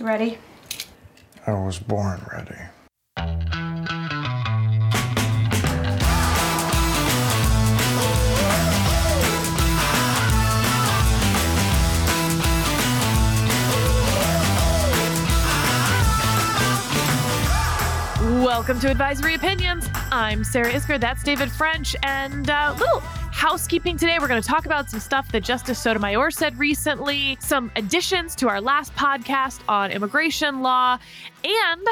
You ready? I was born ready. Welcome to Advisory Opinions. I'm Sarah Isgur. That's David French. And uh, little housekeeping today. We're going to talk about some stuff that Justice Sotomayor said recently, some additions to our last podcast on immigration law, and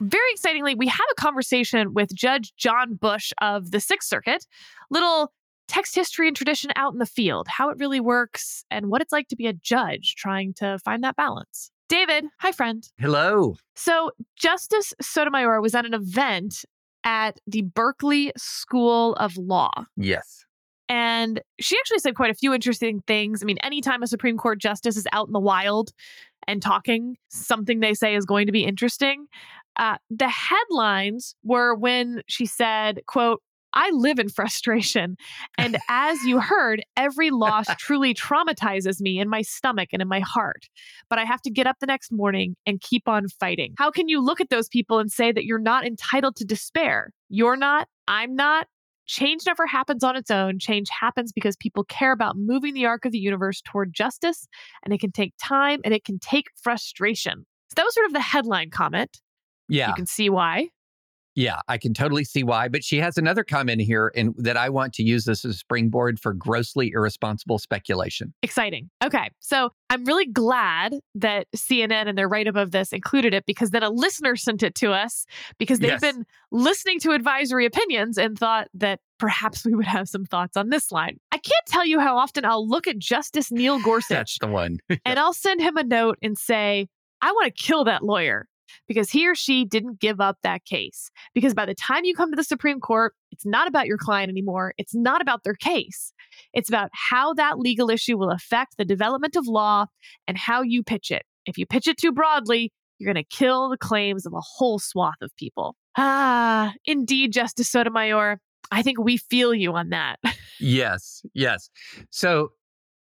very excitingly, we have a conversation with Judge John Bush of the Sixth Circuit. Little text history and tradition out in the field, how it really works, and what it's like to be a judge trying to find that balance. David, hi, friend. Hello. So, Justice Sotomayor was at an event at the Berkeley School of Law. Yes. And she actually said quite a few interesting things. I mean, anytime a Supreme Court justice is out in the wild and talking, something they say is going to be interesting. Uh, the headlines were when she said, quote, I live in frustration. And as you heard, every loss truly traumatizes me in my stomach and in my heart. But I have to get up the next morning and keep on fighting. How can you look at those people and say that you're not entitled to despair? You're not, I'm not. Change never happens on its own. Change happens because people care about moving the arc of the universe toward justice, and it can take time and it can take frustration. So that was sort of the headline comment. Yeah. You can see why. Yeah, I can totally see why. But she has another comment here and that I want to use this as a springboard for grossly irresponsible speculation. Exciting. Okay. So I'm really glad that CNN and their write up of this included it because then a listener sent it to us because they've Yes. been listening to advisory opinions and thought that perhaps we would have some thoughts on this line. I can't tell you how often I'll look at Justice Neil Gorsuch That's the one. and I'll send him a note and say, I want to kill that lawyer because he or she didn't give up that case. Because by the time you come to the Supreme Court, it's not about your client anymore. It's not about their case. It's about how that legal issue will affect the development of law and how you pitch it. If you pitch it too broadly, you're going to kill the claims of a whole swath of people. Ah, indeed, Justice Sotomayor. I think we feel you on that. yes, yes. So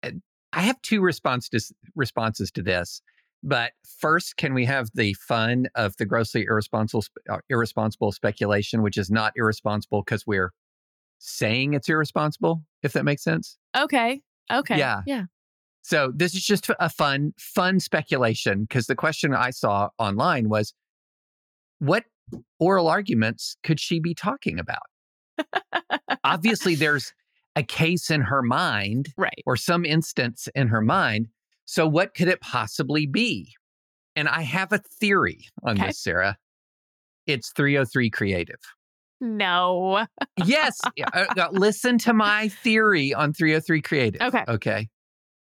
uh, I have two responses responses to this. But first, can we have the fun of the grossly irresponsible uh, irresponsible speculation, which is not irresponsible because we're saying it's irresponsible, if that makes sense? okay. Okay. Yeah. Yeah. So this is just a fun, fun speculation because the question I saw online was, what oral arguments could she be talking about? Obviously, there's a case in her mind Right. or some instance in her mind. So what could it possibly be? And I have a theory on Okay. this, Sarah. It's 303 Creative. No. Yes. uh, uh, listen to my theory on 303 Creative. Okay. Okay.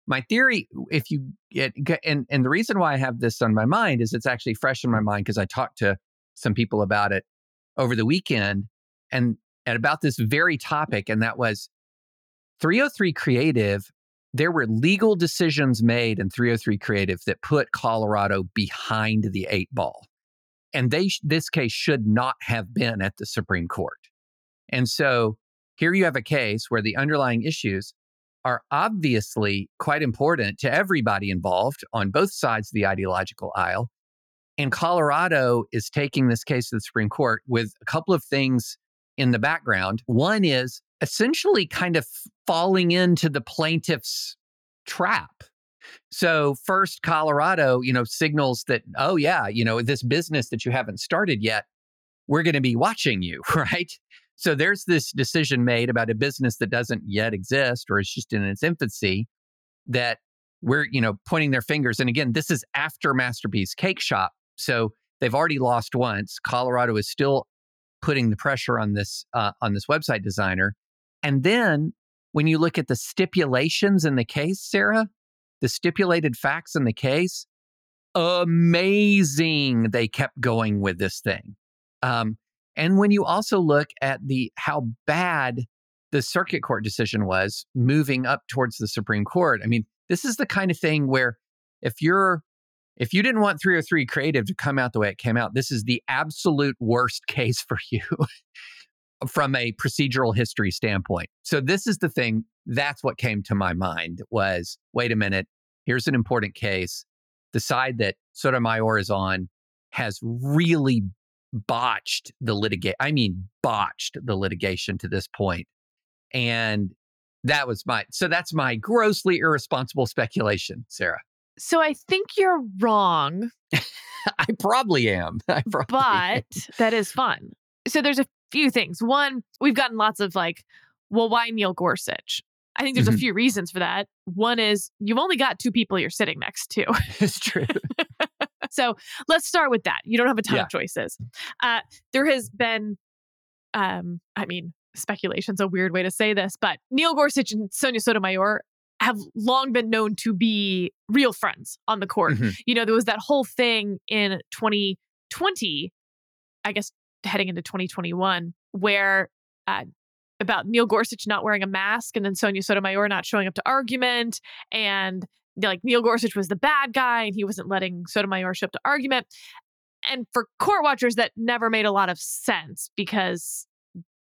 My theory, if you get, get- and, and the reason why I have this on my mind is it's actually fresh in my mind because I talked to some people about it over the weekend and, and about this very topic. And that was 303 Creative. There were legal decisions made in 303 Creative that put Colorado behind the eight ball. And they, this case should not have been at the Supreme Court. And so here you have a case where the underlying issues are obviously quite important to everybody involved on both sides of the ideological aisle. And Colorado is taking this case to the Supreme Court with a couple of things in the background. One is essentially kind of falling into the plaintiff's trap. So first Colorado, you know, signals that oh yeah, you know, this business that you haven't started yet, we're going to be watching you, right? So there's this decision made about a business that doesn't yet exist or is just in its infancy that we're, you know, pointing their fingers. And again, this is after Masterpiece Cake Shop. So they've already lost once. Colorado is still putting the pressure on this uh, on this website designer. And then when you look at the stipulations in the case, Sarah, the stipulated facts in the case, amazing they kept going with this thing. Um, and when you also look at the how bad the circuit court decision was moving up towards the Supreme Court, I mean, this is the kind of thing where if you're if you didn't want 303 creative to come out the way it came out, this is the absolute worst case for you from a procedural history standpoint. So this is the thing that's what came to my mind was wait a minute, here's an important case. The side that Sotomayor is on has really botched the litigation. I mean, botched the litigation to this point. And that was my, so that's my grossly irresponsible speculation, Sarah. So I think you're wrong, I probably am. I probably but that is fun. So there's a few things. One, we've gotten lots of like, well, why Neil Gorsuch? I think there's a Mhm. few reasons for that. One is you've only got two people you're sitting next to. it's true. so let's start with that. You don't have a ton Yeah. of choices. Uh, there has been, um, I mean, speculation's a weird way to say this, but Neil Gorsuch and Sonia Sotomayor have long been known to be real friends on the court. Mhm. You know, there was that whole thing in 2020, I guess heading into 2021, where uh, about Neil Gorsuch not wearing a mask and then Sonia Sotomayor not showing up to argument and like Neil Gorsuch was the bad guy and he wasn't letting Sotomayor show up to argument. And for court watchers, that never made a lot of sense because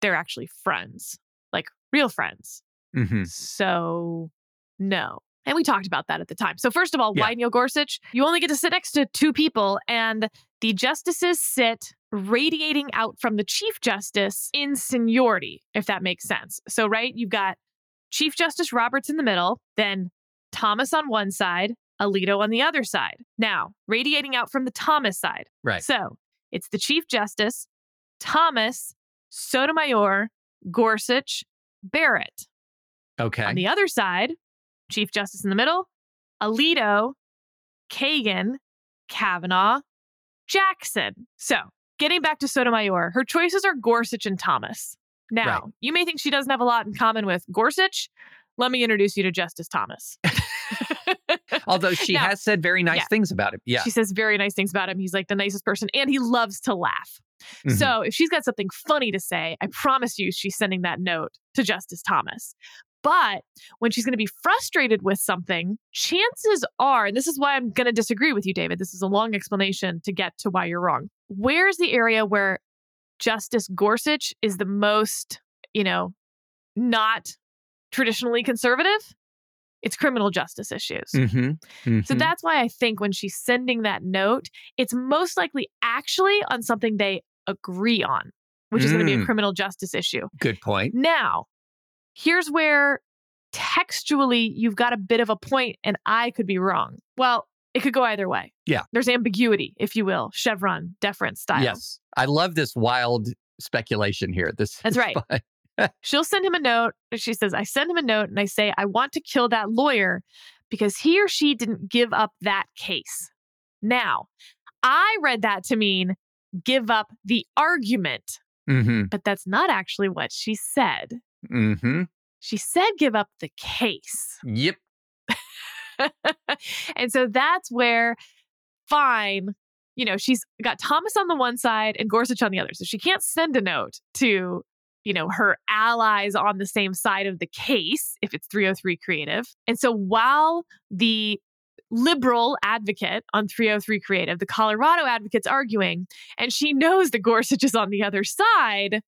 they're actually friends, like real friends. Mhm. So, no. And we talked about that at the time. So, first of all, Yeah. why Neil Gorsuch? You only get to sit next to two people, and the justices sit radiating out from the Chief Justice in seniority, if that makes sense. So, right, you've got Chief Justice Roberts in the middle, then Thomas on one side, Alito on the other side. Now, radiating out from the Thomas side. Right. So, it's the Chief Justice, Thomas, Sotomayor, Gorsuch, Barrett. Okay. On the other side, Chief Justice in the middle, Alito, Kagan, Kavanaugh, Jackson. So, getting back to Sotomayor, her choices are Gorsuch and Thomas. Now, Right. you may think she doesn't have a lot in common with Gorsuch. Let me introduce you to Justice Thomas. Although she Now- has said very nice yeah. things about him. Yeah. She says very nice things about him. He's like the nicest person and he loves to laugh. Mhm. So if she's got something funny to say, I promise you she's sending that note to Justice Thomas. But when she's going to be frustrated with something, chances are, and this is why I'm going to disagree with you, David. This is a long explanation to get to why you're wrong. Where's the area where Justice Gorsuch is the most, you know, not traditionally conservative? It's criminal justice issues. Mhm. So Mhm. that's why I think when she's sending that note, it's most likely actually on something they agree on, which is going to be a Mm. criminal justice issue. good point. Now, here's where textually you've got a bit of a point and I could be wrong. Well, it could go either way. Yeah. There's ambiguity, if you will, Chevron deference style. Yes. I love this wild speculation here. This That's right. She'll send him a note. She says, I send him a note and I say, I want to kill that lawyer because he or she didn't give up that case. Now, I read that to mean give up the argument, Mhm. but that's not actually what she said. Mhm. She said give up the case. Yep. and so that's where, fine, you know, she's got Thomas on the one side and Gorsuch on the other. So she can't send a note to, you know, her allies on the same side of the case if it's 303 creative. And so while the liberal advocate on 303 creative, the Colorado advocate's arguing, and she knows that Gorsuch is on the other side,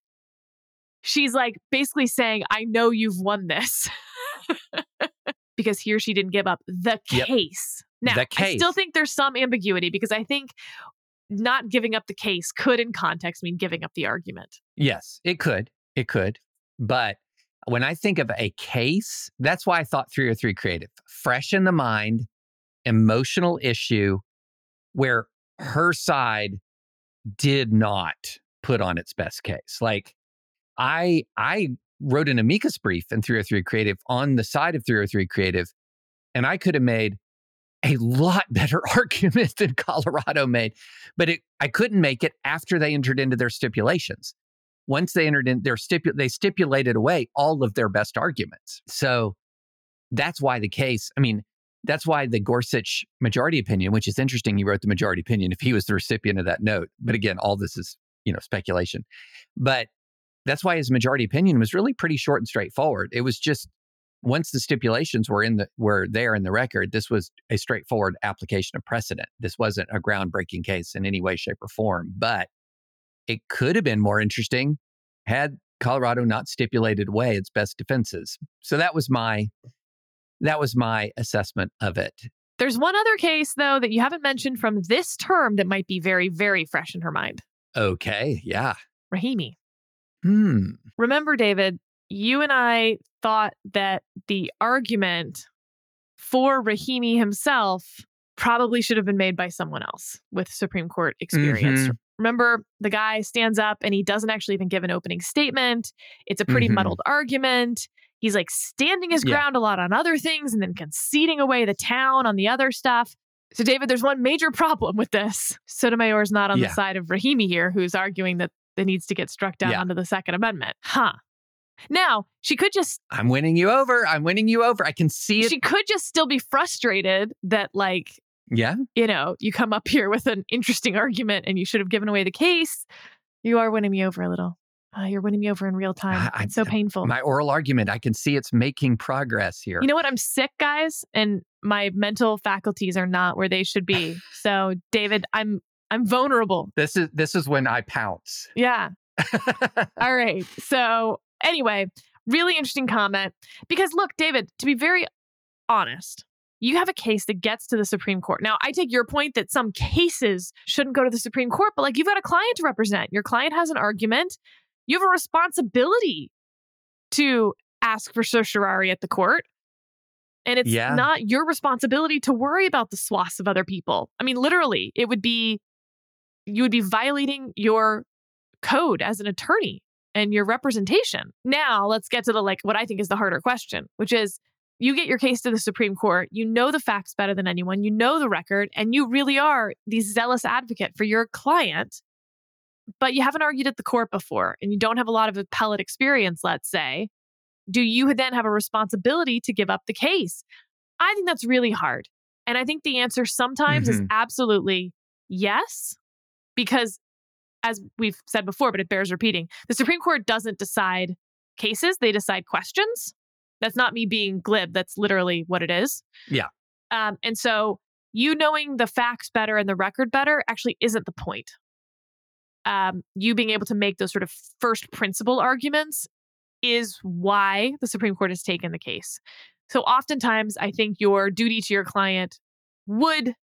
she's like basically saying, I know you've won this. because he or she didn't give up the Yep. case. Now, The I still think there's some ambiguity because I think not giving up the case could, in context, mean giving up the argument. Yes, it could. It could. But when I think of a case, that's why I thought 303 creative. Fresh in the mind, emotional issue where her side did not put on its best case. Like I I wrote an amicus brief in 303 creative on the side of 303 creative and I could have made a lot better argument than Colorado made, but it, I couldn't make it after they entered into their stipulations once they entered in their stipu- they stipulated away all of their best arguments. So that's why the case, I mean, that's why the Gorsuch majority opinion, which is interesting, he wrote the majority opinion if he was the recipient of that note. But again, all this is, you know, speculation. But that's why his majority opinion was really pretty short and straightforward. It was just once the stipulations were in the were there in the record, this was a straightforward application of precedent. This wasn't a groundbreaking case in any way, shape, or form. But it could have been more interesting had Colorado not stipulated away its best defenses. So that was my that was my assessment of it. There's one other case, though, that you haven't mentioned from this term that might be very, very fresh in her mind. Okay, yeah. Rahimi. Hmm. Remember, David, you and I thought that the argument for Rahimi himself probably should have been made by someone else with Supreme Court experience. Mhm. Remember, the guy stands up and he doesn't actually even give an opening statement. It's a pretty Mhm. muddled argument. He's like standing his Yeah. ground a lot on other things and then conceding away the town on the other stuff. So, David, there's one major problem with this. Sotomayor's not on Yeah. the side of Rahimi here, who's arguing that it needs to get struck down Yeah. under the Second Amendment. Huh. Now, she could just I'm winning you over. I'm winning you over. I can see it. she could just still be frustrated that like yeah. you know, you come up here with an interesting argument and you should have given away the case. You are winning me over a little. Uh, you're winning me over in real time. I- It's so painful. My oral argument, I can see it's making progress here. you know what? I'm sick, guys, and my mental faculties are not where they should be. So, David, I'm I'm vulnerable. this is this is when I pounce. Yeah. All right. So, anyway, really interesting comment because look, David, to be very honest, you have a case that gets to the Supreme Court. Now, I take your point that some cases shouldn't go to the Supreme Court, but like you've got a client to represent. Your client has an argument. You have a responsibility to ask for certiorari at the court. And it's Yeah. not your responsibility to worry about the swaths of other people. I mean, literally, it would be, you would be violating your code as an attorney and your representation. Now, let's get to the like what I think is the harder question, which is you get your case to the Supreme Court, you know the facts better than anyone, you know the record, and you really are the zealous advocate for your client, but you haven't argued at the court before and you don't have a lot of appellate experience, let's say. Do you then have a responsibility to give up the case? I think that's really hard. And I think the answer sometimes is Mhm. absolutely yes, because as we've said before, but it bears repeating, the Supreme Court doesn't decide cases, they decide questions. That's not me being glib, that's literally what it is. Yeah. Um, and so you knowing the facts better and the record better actually isn't the point. Um, you being able to make those sort of first principle arguments is why the Supreme Court has taken the case. So oftentimes, I think your duty to your client would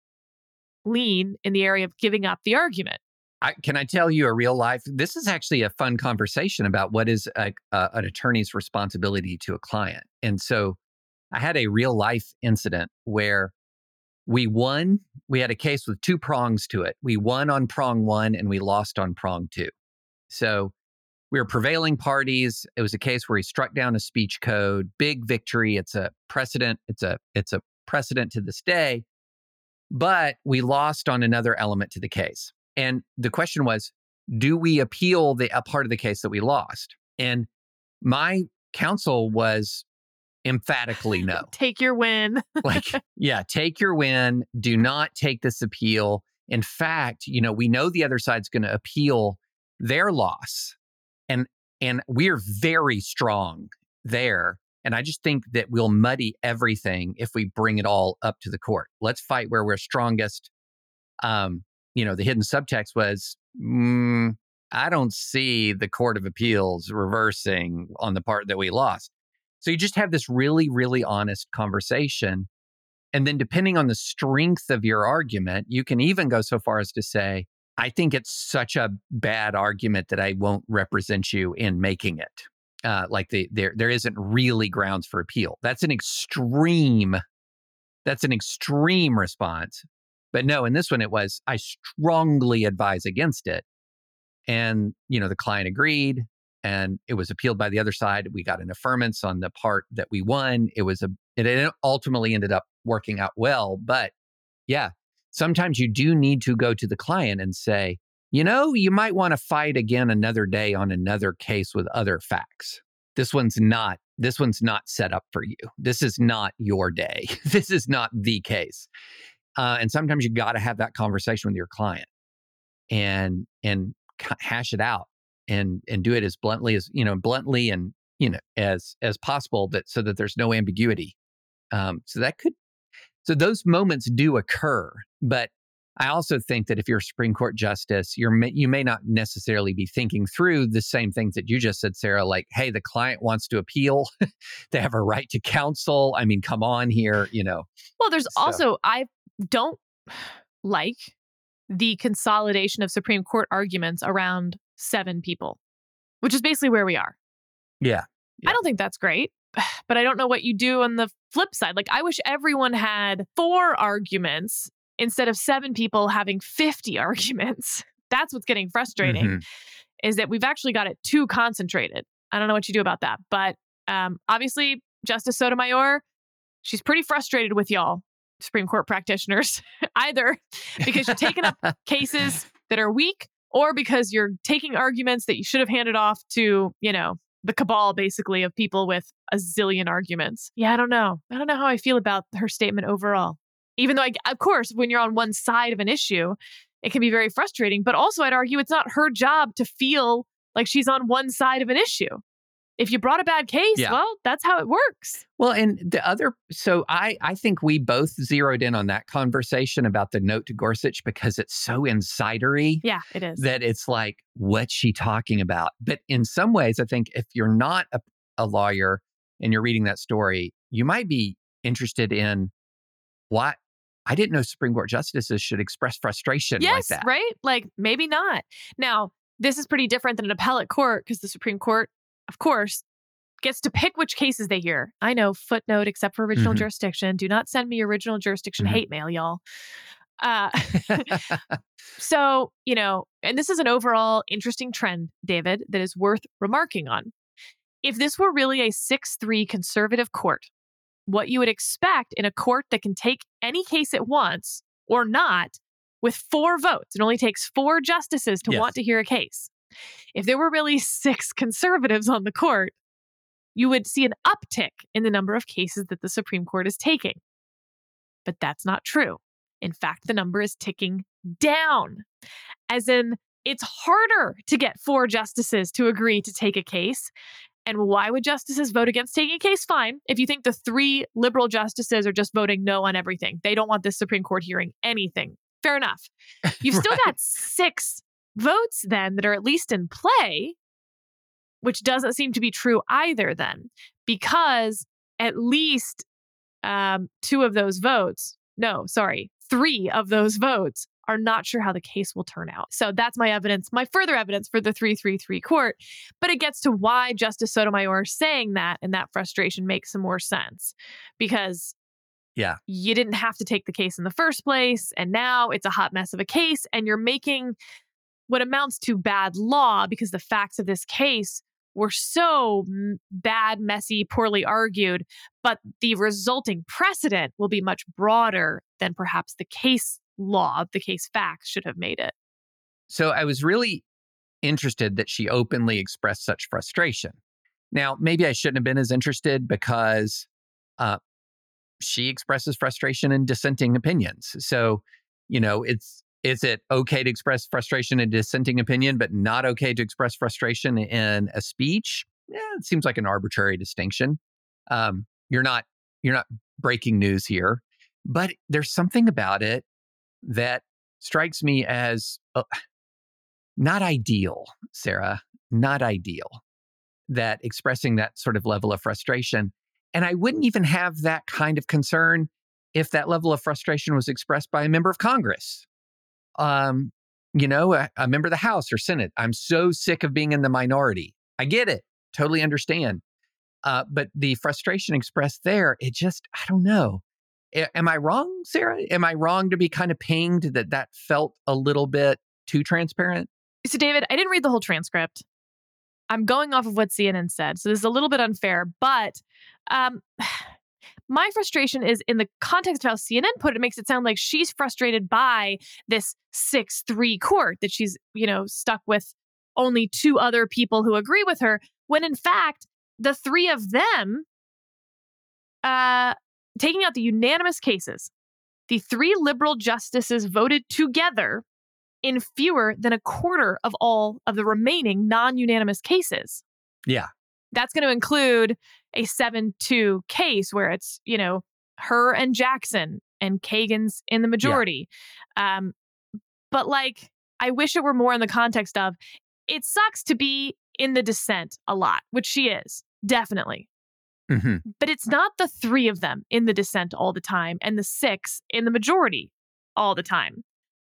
lean in the area of giving up the argument. I, can I tell you a real life? This is actually a fun conversation about what is a, a, an attorney's responsibility to a client. And so I had a real life incident where we won. We had a case with two prongs to it. We won on prong one and we lost on prong two. So we were prevailing parties. It was a case where he struck down a speech code, big victory. It's a precedent. It's a it's a precedent to this day. But we lost on another element to the case. And the question was, do we appeal the a part of the case that we lost? And my counsel was emphatically no. Take your win. like, yeah, take your win. Do not take this appeal. In fact, you know, we know the other side's going to appeal their loss. And and we're very strong there. And I just think that we'll muddy everything if we bring it all up to the court. Let's fight where we're strongest. Um, you know, the hidden subtext was, mm, I don't see the Court of Appeals reversing on the part that we lost. So you just have this really, really honest conversation. And then, depending on the strength of your argument, you can even go so far as to say, I think it's such a bad argument that I won't represent you in making it. Uh, like the, there, there isn't really grounds for appeal. That's an extreme. That's an extreme response. But no, in this one, it was I strongly advise against it, and you know the client agreed, and it was appealed by the other side. We got an affirmance on the part that we won. It was a. It ultimately ended up working out well, but yeah, sometimes you do need to go to the client and say, you know, you might want to fight again another day on another case with other facts. this one's not this one's not set up for you. This is not your day. this is not the case. Uh, and sometimes you got to have that conversation with your client and and hash it out and and do it as bluntly as you know bluntly and you know as as possible that so that there's no ambiguity um, so that could so those moments do occur but I also think that if you're a Supreme Court justice, you're you may not necessarily be thinking through the same things that you just said, Sarah. Like, hey, the client wants to appeal; they have a right to counsel. I mean, come on here, you know. Well, there's so. also I don't like the consolidation of Supreme Court arguments around seven people, which is basically where we are. Yeah. yeah. I don't think that's great, but I don't know what you do on the flip side. Like, I wish everyone had four arguments instead of seven people having 50 arguments. That's what's getting frustrating mm-hmm. is that we've actually got it too concentrated. I don't know what you do about that. But um, obviously, Justice Sotomayor, she's pretty frustrated with y'all, Supreme Court practitioners, either because you're taking up cases that are weak or because you're taking arguments that you should have handed off to, you know, the cabal basically of people with a zillion arguments. Yeah, I don't know. I don't know how I feel about her statement overall even though I, of course when you're on one side of an issue it can be very frustrating but also i'd argue it's not her job to feel like she's on one side of an issue. If you brought a bad case yeah. well that's how it works. Well and the other so i i think we both zeroed in on that conversation about the note to gorsuch because it's so insidery yeah it is. that it's like what's she talking about? But in some ways i think if you're not a, a lawyer and you're reading that story you might be interested in what I didn't know Supreme Court justices should express frustration yes, like that. Right? Like maybe not. Now, this is pretty different than an appellate court because the Supreme Court, of course, gets to pick which cases they hear. I know footnote except for original mm-hmm. jurisdiction. Do not send me original jurisdiction mm-hmm. hate mail, y'all. Uh, so, you know, and this is an overall interesting trend, David, that is worth remarking on. If this were really a 6 3 conservative court, what you would expect in a court that can take any case at once or not with four votes. It only takes four justices to yes. want to hear a case. If there were really six conservatives on the court, you would see an uptick in the number of cases that the Supreme Court is taking. But that's not true. In fact, the number is ticking down, as in, it's harder to get four justices to agree to take a case. And why would justices vote against taking a case? Fine. If you think the three liberal justices are just voting no on everything, they don't want this Supreme Court hearing anything. Fair enough. You've still got six votes then that are at least in play, which doesn't seem to be true either, then, because at least um, two of those votes, no, sorry, three of those votes are not sure how the case will turn out. So that's my evidence, my further evidence for the 333 court. But it gets to why Justice Sotomayor saying that and that frustration makes some more sense because yeah. You didn't have to take the case in the first place and now it's a hot mess of a case and you're making what amounts to bad law because the facts of this case were so bad, messy, poorly argued, but the resulting precedent will be much broader than perhaps the case law, of the case facts should have made it. So I was really interested that she openly expressed such frustration. Now, maybe I shouldn't have been as interested because uh, she expresses frustration in dissenting opinions. So, you know, it's is it okay to express frustration in dissenting opinion, but not okay to express frustration in a speech? Yeah, it seems like an arbitrary distinction. Um, you're not you're not breaking news here, but there's something about it that strikes me as uh, not ideal, Sarah, not ideal, that expressing that sort of level of frustration. And I wouldn't even have that kind of concern if that level of frustration was expressed by a member of Congress. Um, you know, a, a member of the House or Senate. I'm so sick of being in the minority. I get it, totally understand. Uh, but the frustration expressed there, it just, I don't know am I wrong, Sarah? Am I wrong to be kind of pinged that that felt a little bit too transparent? So, David, I didn't read the whole transcript. I'm going off of what CNN said. So, this is a little bit unfair, but um, my frustration is in the context of how CNN put it, it makes it sound like she's frustrated by this 6 3 court that she's, you know, stuck with only two other people who agree with her, when in fact, the three of them, uh, taking out the unanimous cases, the three liberal justices voted together in fewer than a quarter of all of the remaining non unanimous cases. Yeah. That's going to include a 7 2 case where it's, you know, her and Jackson and Kagan's in the majority. Um, but like, I wish it were more in the context of it sucks to be in the dissent a lot, which she is, definitely. Hmm But it's not the three of them in the dissent all the time and the six in the majority all the time.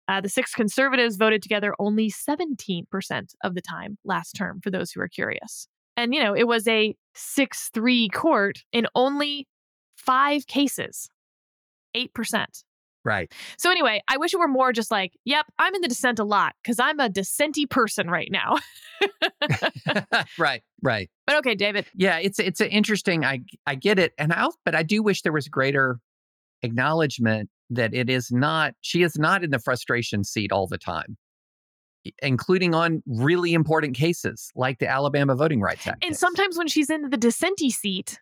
Uh, the six conservatives voted together only 17% of the time last term, for those who are curious. And, you know, it was a 6 3 court in only five cases, 8%. Right. So, anyway, I wish it were more just like, yep, I'm in the dissent a lot because I'm a dissenty person right now. right. Right. but okay, David. Yeah, it's it's an interesting. I I get it, and I but I do wish there was greater acknowledgement that it is not. She is not in the frustration seat all the time, including on really important cases like the Alabama Voting Rights Act. And case. sometimes when she's in the dissenty seat,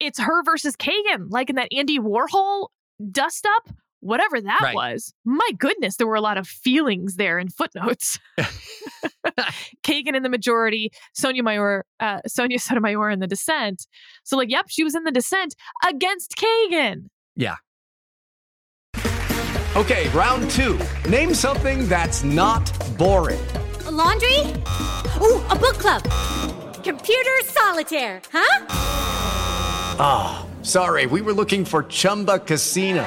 it's her versus Kagan, like in that Andy Warhol dust up, whatever that Right. was. My goodness, there were a lot of feelings there in footnotes. Kagan in the majority, Sonia Mayor, uh, Sonia Sotomayor in the dissent. So, like, yep, she was in the dissent against Kagan. Yeah. Okay, round two. Name something that's not boring. laundry? Ooh, a book club. Computer solitaire, huh? Ah, sorry, we were looking for Chumba Casino.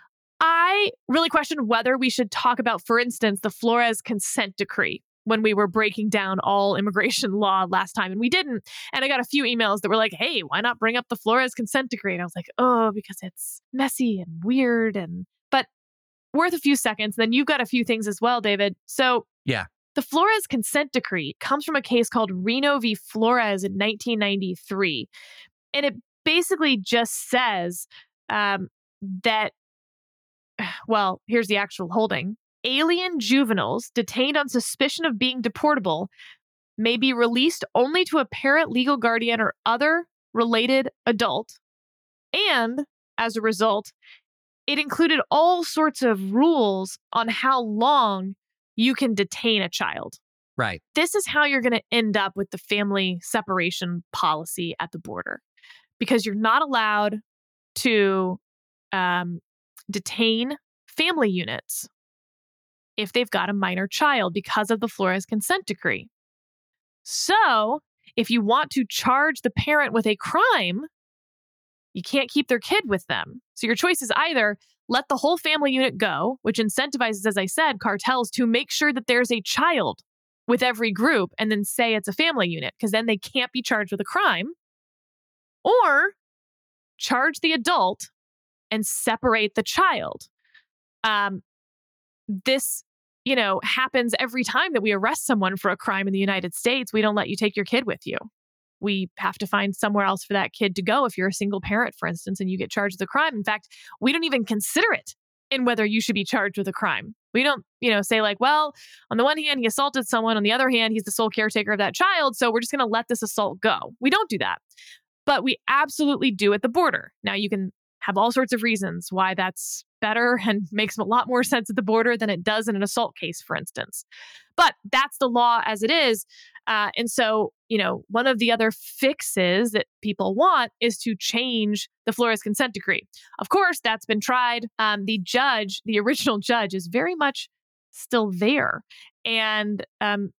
I really questioned whether we should talk about, for instance, the Flores consent decree when we were breaking down all immigration law last time, and we didn't. And I got a few emails that were like, hey, why not bring up the Flores consent decree? And I was like, oh, because it's messy and weird. And, but worth a few seconds. Then you've got a few things as well, David. So, Yeah. the Flores consent decree comes from a case called Reno v. Flores in 1993. And it basically just says um, that, well, here's the actual holding alien juveniles detained on suspicion of being deportable may be released only to a parent, legal guardian, or other related adult. And as a result, it included all sorts of rules on how long you can detain a child. right. This is how you're going to end up with the family separation policy at the border because you're not allowed to um, detain family units if they've got a minor child because of the Flores consent decree. So, if you want to charge the parent with a crime, you can't keep their kid with them. So, your choice is either let the whole family unit go, which incentivizes, as I said, cartels to make sure that there's a child with every group and then say it's a family unit because then they can't be charged with a crime, or charge the adult and separate the child. Um, this, you know, happens every time that we arrest someone for a crime in the United States. We don't let you take your kid with you. We have to find somewhere else for that kid to go if you're a single parent, for instance, and you get charged with a crime. In fact, we don't even consider it in whether you should be charged with a crime. We don't, you know, say like, well, on the one hand, he assaulted someone. On the other hand, he's the sole caretaker of that child. So we're just going to let this assault go. We don't do that. But we absolutely do at the border. Now, you can have all sorts of reasons why that's better and makes a lot more sense at the border than it does in an assault case, for instance. But that's the law as it is. Uh, and so, you know, one of the other fixes that people want is to change the Flores consent decree. Of course, that's been tried. Um, the judge, the original judge, is very much still there. And um,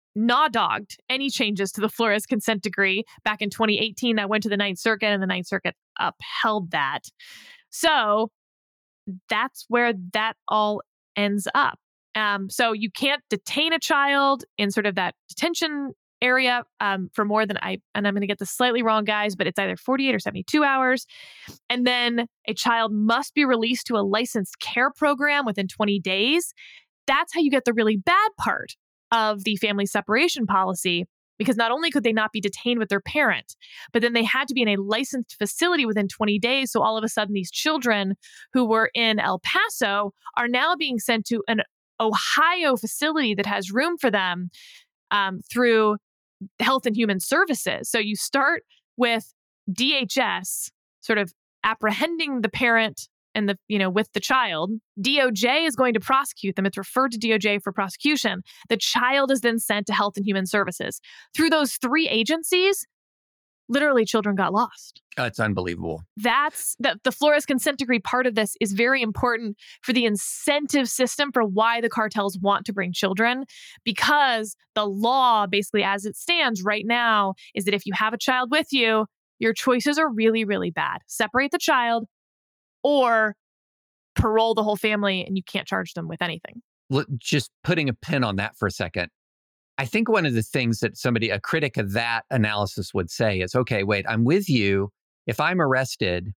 dogged any changes to the Flores consent decree back in 2018. That went to the Ninth Circuit, and the Ninth Circuit upheld that. So that's where that all ends up. Um, so you can't detain a child in sort of that detention area um, for more than I, and I'm going to get this slightly wrong, guys, but it's either 48 or 72 hours. And then a child must be released to a licensed care program within 20 days. That's how you get the really bad part of the family separation policy. Because not only could they not be detained with their parent, but then they had to be in a licensed facility within 20 days. So all of a sudden, these children who were in El Paso are now being sent to an Ohio facility that has room for them um, through Health and Human Services. So you start with DHS sort of apprehending the parent and the you know with the child doj is going to prosecute them it's referred to doj for prosecution the child is then sent to health and human services through those three agencies literally children got lost. Oh, That's unbelievable. That's the, the Flores consent decree part of this is very important for the incentive system for why the cartels want to bring children because the law basically as it stands right now is that if you have a child with you, your choices are really really bad. Separate the child or parole the whole family and you can't charge them with anything. Just putting a pin on that for a second. I think one of the things that somebody, a critic of that analysis would say is, okay, wait, I'm with you. If I'm arrested,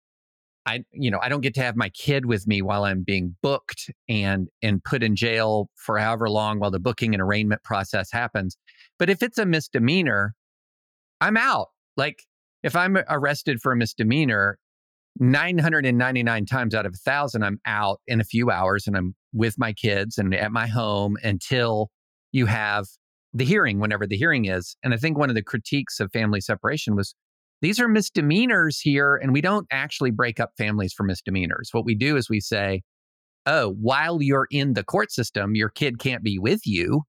I, you know, I don't get to have my kid with me while I'm being booked and and put in jail for however long while the booking and arraignment process happens. But if it's a misdemeanor, I'm out. Like if I'm arrested for a misdemeanor, 999 times out of a thousand, I'm out in a few hours and I'm with my kids and at my home until you have the hearing, whenever the hearing is. And I think one of the critiques of family separation was these are misdemeanors here, and we don't actually break up families for misdemeanors. What we do is we say, oh, while you're in the court system, your kid can't be with you.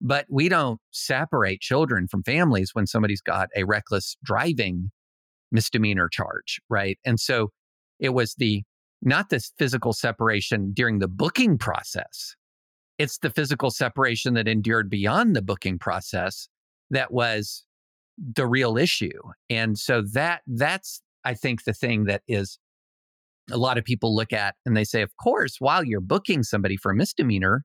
But we don't separate children from families when somebody's got a reckless driving misdemeanor charge, right? And so it was the not this physical separation during the booking process, it's the physical separation that endured beyond the booking process that was the real issue. And so that that's I think the thing that is a lot of people look at and they say, of course, while you're booking somebody for misdemeanor,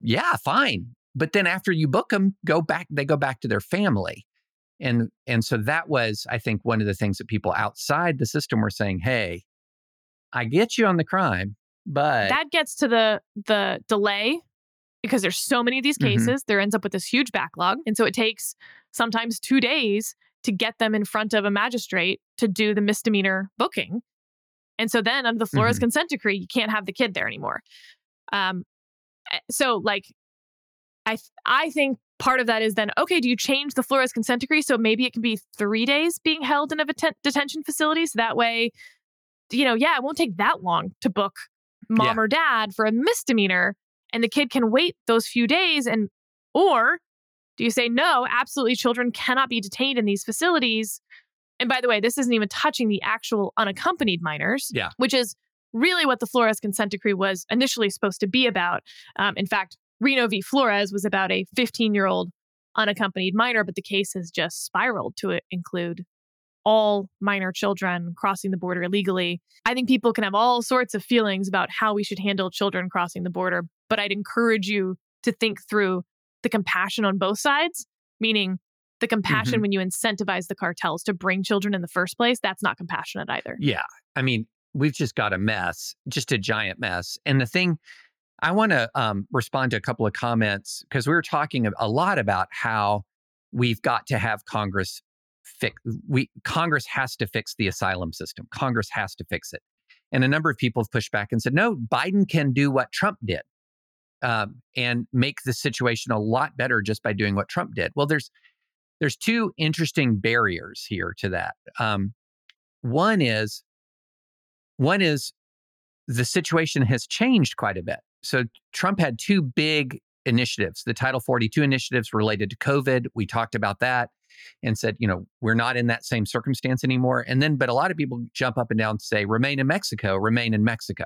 yeah, fine. But then after you book them, go back, they go back to their family. And and so that was, I think, one of the things that people outside the system were saying, hey, I get you on the crime, but that gets to the the delay because there's so many of these mm-hmm. cases, mm-hmm. there ends up with this huge backlog. And so it takes sometimes two days to get them in front of a magistrate to do the misdemeanor booking. And so then under the Flores mm-hmm. consent decree, you can't have the kid there anymore. Um, eh, so like, I I think part of that is then okay. Do you change the Flores consent decree so maybe it can be three days being held in a detention facility? So that way, you know, yeah, it won't take that long to book mom yeah. or dad for a misdemeanor and the kid can wait those few days and or do you say no absolutely children cannot be detained in these facilities and by the way this isn't even touching the actual unaccompanied minors yeah which is really what the flores consent decree was initially supposed to be about um, in fact reno v flores was about a 15 year old unaccompanied minor but the case has just spiraled to include all minor children crossing the border illegally. I think people can have all sorts of feelings about how we should handle children crossing the border, but I'd encourage you to think through the compassion on both sides, meaning the compassion mm-hmm. when you incentivize the cartels to bring children in the first place. That's not compassionate either. Yeah. I mean, we've just got a mess, just a giant mess. And the thing, I want to um, respond to a couple of comments because we were talking a lot about how we've got to have Congress fix we Congress has to fix the asylum system. Congress has to fix it. And a number of people have pushed back and said, no, Biden can do what Trump did um, and make the situation a lot better just by doing what Trump did. Well, there's there's two interesting barriers here to that. Um, one is one is the situation has changed quite a bit. So Trump had two big initiatives. The Title 42 initiatives related to COVID. We talked about that and said, you know, we're not in that same circumstance anymore. And then, but a lot of people jump up and down and say, remain in Mexico, remain in Mexico,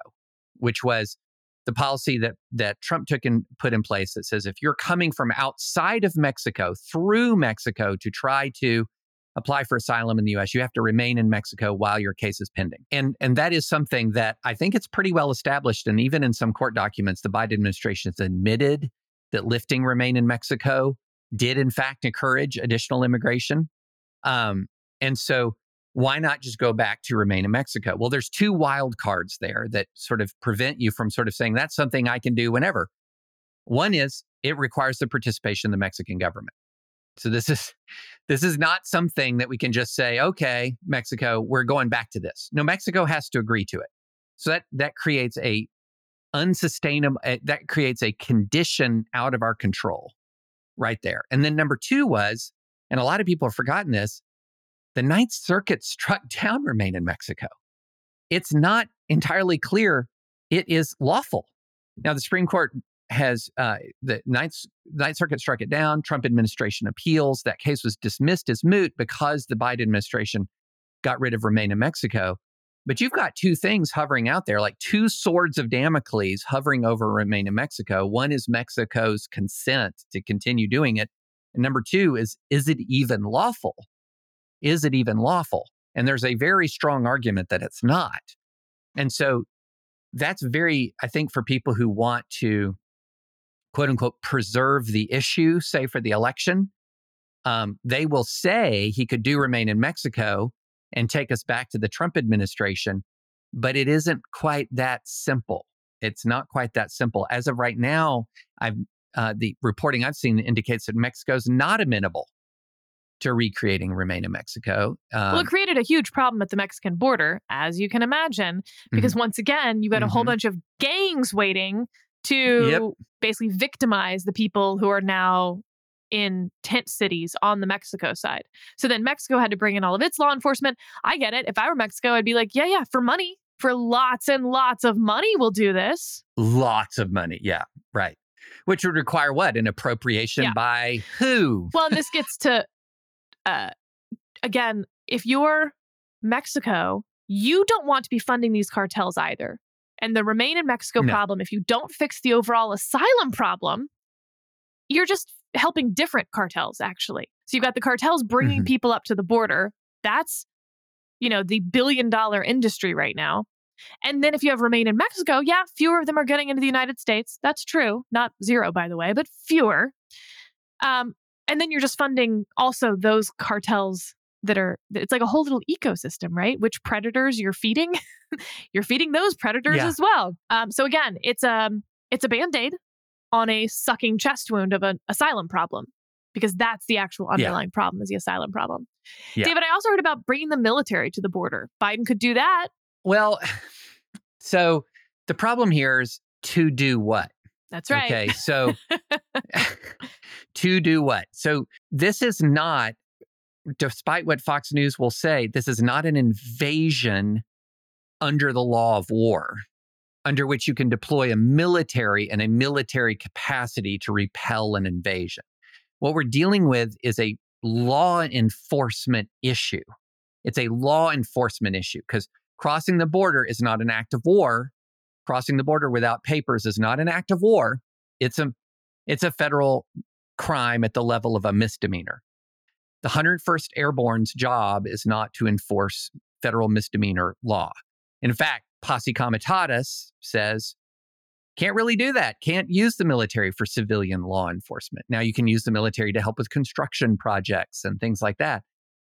which was the policy that that Trump took and put in place that says if you're coming from outside of Mexico through Mexico to try to apply for asylum in the US, you have to remain in Mexico while your case is pending. And and that is something that I think it's pretty well established and even in some court documents the Biden administration has admitted that lifting remain in Mexico did in fact encourage additional immigration. Um, and so why not just go back to remain in Mexico? Well, there's two wild cards there that sort of prevent you from sort of saying that's something I can do whenever. One is it requires the participation of the Mexican government. So this is this is not something that we can just say, okay, Mexico, we're going back to this. No, Mexico has to agree to it. So that that creates a unsustainable uh, that creates a condition out of our control right there. And then number 2 was and a lot of people have forgotten this, the Ninth Circuit struck down remain in Mexico. It's not entirely clear it is lawful. Now, the Supreme Court has uh, the Ninth, Ninth Circuit struck it down. Trump administration appeals. That case was dismissed as moot because the Biden administration got rid of remain in Mexico. But you've got two things hovering out there, like two swords of Damocles hovering over remain in Mexico. One is Mexico's consent to continue doing it. And number two is, is it even lawful? is it even lawful? And there's a very strong argument that it's not. And so that's very, I think, for people who want to quote unquote preserve the issue, say for the election, um, they will say he could do remain in Mexico and take us back to the Trump administration. But it isn't quite that simple. It's not quite that simple. As of right now, I've uh, the reporting I've seen indicates that Mexico is not amenable to recreating Remain in Mexico. Um, well, it created a huge problem at the Mexican border, as you can imagine, because mm-hmm. once again, you got a mm-hmm. whole bunch of gangs waiting to yep. basically victimize the people who are now in tent cities on the Mexico side. So then Mexico had to bring in all of its law enforcement. I get it. If I were Mexico, I'd be like, yeah, yeah, for money, for lots and lots of money, we'll do this. Lots of money. Yeah, right. Which would require what? An appropriation yeah. by who? Well, and this gets to uh, again, if you're Mexico, you don't want to be funding these cartels either. And the remain in Mexico no. problem, if you don't fix the overall asylum problem, you're just helping different cartels, actually. So you've got the cartels bringing mm-hmm. people up to the border. That's, you know, the billion dollar industry right now. And then if you have remain in Mexico, yeah, fewer of them are getting into the United States. That's true. Not zero, by the way, but fewer. Um, and then you're just funding also those cartels that are it's like a whole little ecosystem right which predators you're feeding you're feeding those predators yeah. as well um, so again it's a um, it's a band-aid on a sucking chest wound of an asylum problem because that's the actual underlying yeah. problem is the asylum problem yeah. david i also heard about bringing the military to the border biden could do that well so the problem here is to do what that's right. Okay. So to do what? So this is not, despite what Fox News will say, this is not an invasion under the law of war, under which you can deploy a military and a military capacity to repel an invasion. What we're dealing with is a law enforcement issue. It's a law enforcement issue because crossing the border is not an act of war crossing the border without papers is not an act of war. It's a it's a federal crime at the level of a misdemeanor. The 101st Airborne's job is not to enforce federal misdemeanor law. In fact, Posse Comitatus says can't really do that. Can't use the military for civilian law enforcement. Now you can use the military to help with construction projects and things like that.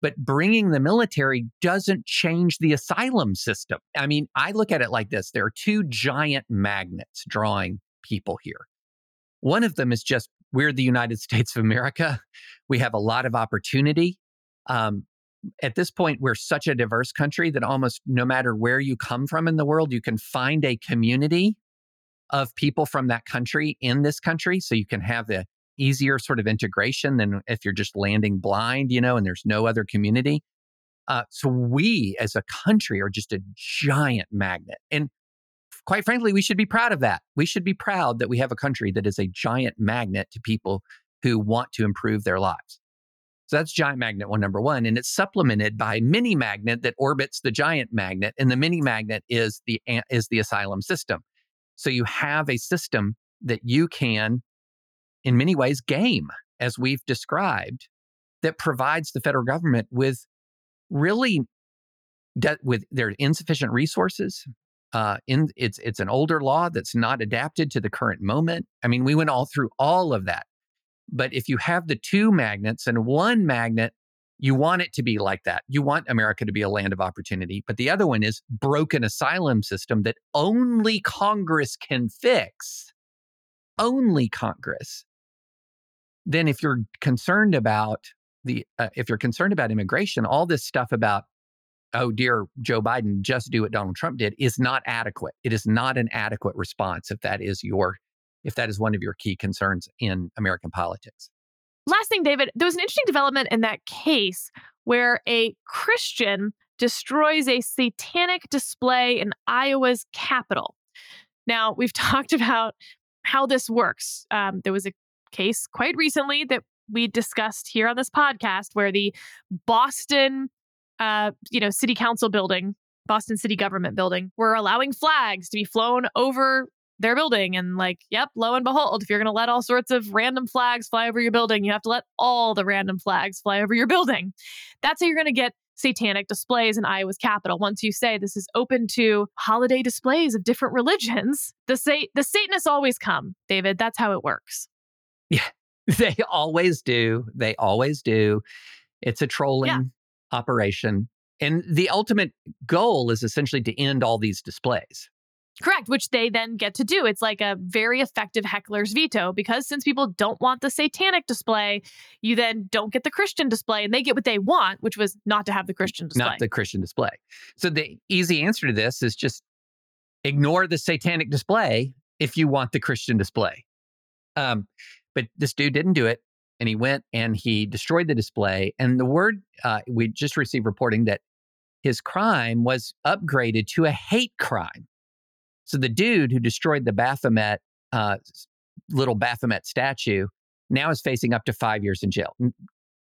But bringing the military doesn't change the asylum system. I mean, I look at it like this there are two giant magnets drawing people here. One of them is just we're the United States of America. We have a lot of opportunity. Um, at this point, we're such a diverse country that almost no matter where you come from in the world, you can find a community of people from that country in this country. So you can have the easier sort of integration than if you're just landing blind, you know, and there's no other community. Uh, so we as a country are just a giant magnet. And quite frankly, we should be proud of that. We should be proud that we have a country that is a giant magnet to people who want to improve their lives. So that's giant magnet one, number one. And it's supplemented by mini magnet that orbits the giant magnet. And the mini magnet is the, is the asylum system. So you have a system that you can, in many ways, game, as we've described, that provides the federal government with really de- with their insufficient resources. Uh, in it's it's an older law that's not adapted to the current moment. I mean, we went all through all of that. But if you have the two magnets and one magnet, you want it to be like that. You want America to be a land of opportunity. But the other one is broken asylum system that only Congress can fix. Only Congress. Then if you're concerned about the uh, if you're concerned about immigration, all this stuff about oh dear Joe Biden just do what Donald Trump did is not adequate. It is not an adequate response if that is your if that is one of your key concerns in American politics. Last thing, David, there was an interesting development in that case where a Christian destroys a satanic display in Iowa's Capitol. Now, we've talked about how this works. Um, there was a case quite recently that we discussed here on this podcast where the Boston, uh, you know, city council building, Boston city government building, were allowing flags to be flown over their building. And like, yep, lo and behold, if you're going to let all sorts of random flags fly over your building, you have to let all the random flags fly over your building. That's how you're going to get satanic displays in Iowa's capital. Once you say this is open to holiday displays of different religions, the sa- the Satanists always come, David. That's how it works. Yeah, they always do. They always do. It's a trolling yeah. Operation. And the ultimate goal is essentially to end all these displays. Correct, which they then get to do. It's like a very effective heckler's veto because since people don't want the satanic display, you then don't get the Christian display and they get what they want, which was not to have the Christian display. Not the Christian display. So the easy answer to this is just ignore the satanic display if you want the Christian display. Um, but this dude didn't do it. And he went and he destroyed the display. And the word uh, we just received reporting that his crime was upgraded to a hate crime. So the dude who destroyed the Baphomet, uh, little Baphomet statue, now is facing up to five years in jail.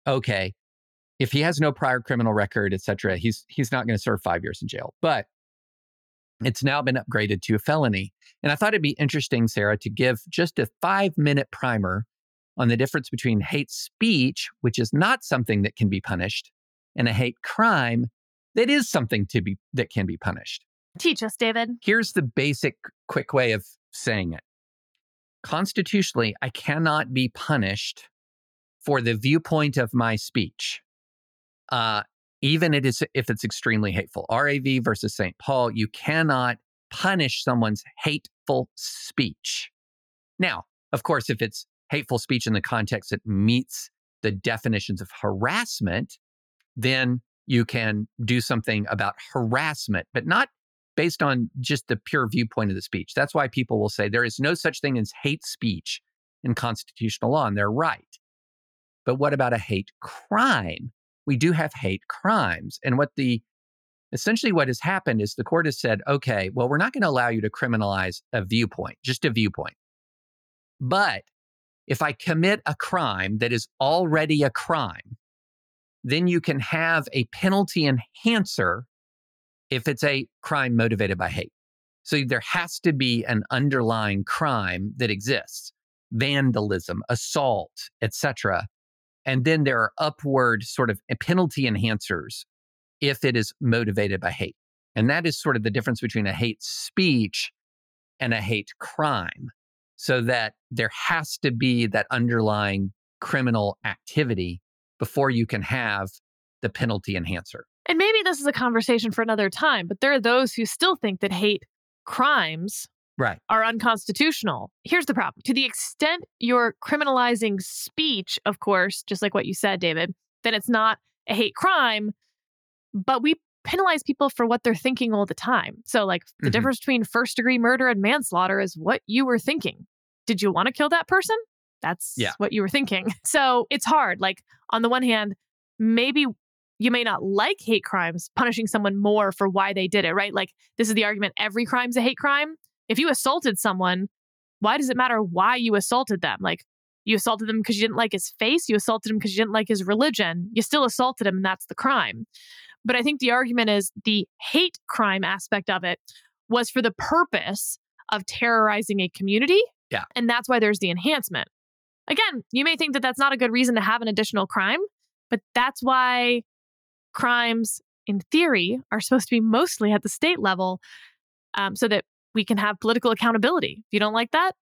Okay, if he has no prior criminal record, etc., he's he's not going to serve five years in jail. But it's now been upgraded to a felony. And I thought it'd be interesting, Sarah, to give just a five minute primer on the difference between hate speech, which is not something that can be punished, and a hate crime that is something to be that can be punished. Teach us, David. Here's the basic, quick way of saying it. Constitutionally, I cannot be punished for the viewpoint of my speech, uh, even it is if it's extremely hateful. RAV versus St. Paul, you cannot punish someone's hateful speech. Now, of course, if it's hateful speech in the context that meets the definitions of harassment, then you can do something about harassment, but not based on just the pure viewpoint of the speech. That's why people will say there is no such thing as hate speech in constitutional law, and they're right. But what about a hate crime? We do have hate crimes. And what the essentially what has happened is the court has said, okay, well, we're not going to allow you to criminalize a viewpoint, just a viewpoint. But if I commit a crime that is already a crime, then you can have a penalty enhancer if it's a crime motivated by hate. So there has to be an underlying crime that exists vandalism, assault, etc. And then there are upward sort of penalty enhancers if it is motivated by hate. And that is sort of the difference between a hate speech and a hate crime. So that there has to be that underlying criminal activity before you can have the penalty enhancer. And maybe this is a conversation for another time, but there are those who still think that hate crimes right. are unconstitutional. Here's the problem to the extent you're criminalizing speech, of course, just like what you said, David, then it's not a hate crime, but we penalize people for what they're thinking all the time. So, like, the mm-hmm. difference between first degree murder and manslaughter is what you were thinking. Did you want to kill that person? That's yeah. what you were thinking. So, it's hard. Like, on the one hand, maybe you may not like hate crimes, punishing someone more for why they did it, right? Like, this is the argument every crime's a hate crime. If you assaulted someone, why does it matter why you assaulted them? Like, you assaulted them because you didn't like his face, you assaulted him because you didn't like his religion. You still assaulted him, and that's the crime. But I think the argument is the hate crime aspect of it was for the purpose of terrorizing a community. Yeah. And that's why there's the enhancement. Again, you may think that that's not a good reason to have an additional crime, but that's why crimes, in theory, are supposed to be mostly at the state level um, so that we can have political accountability. If you don't like that,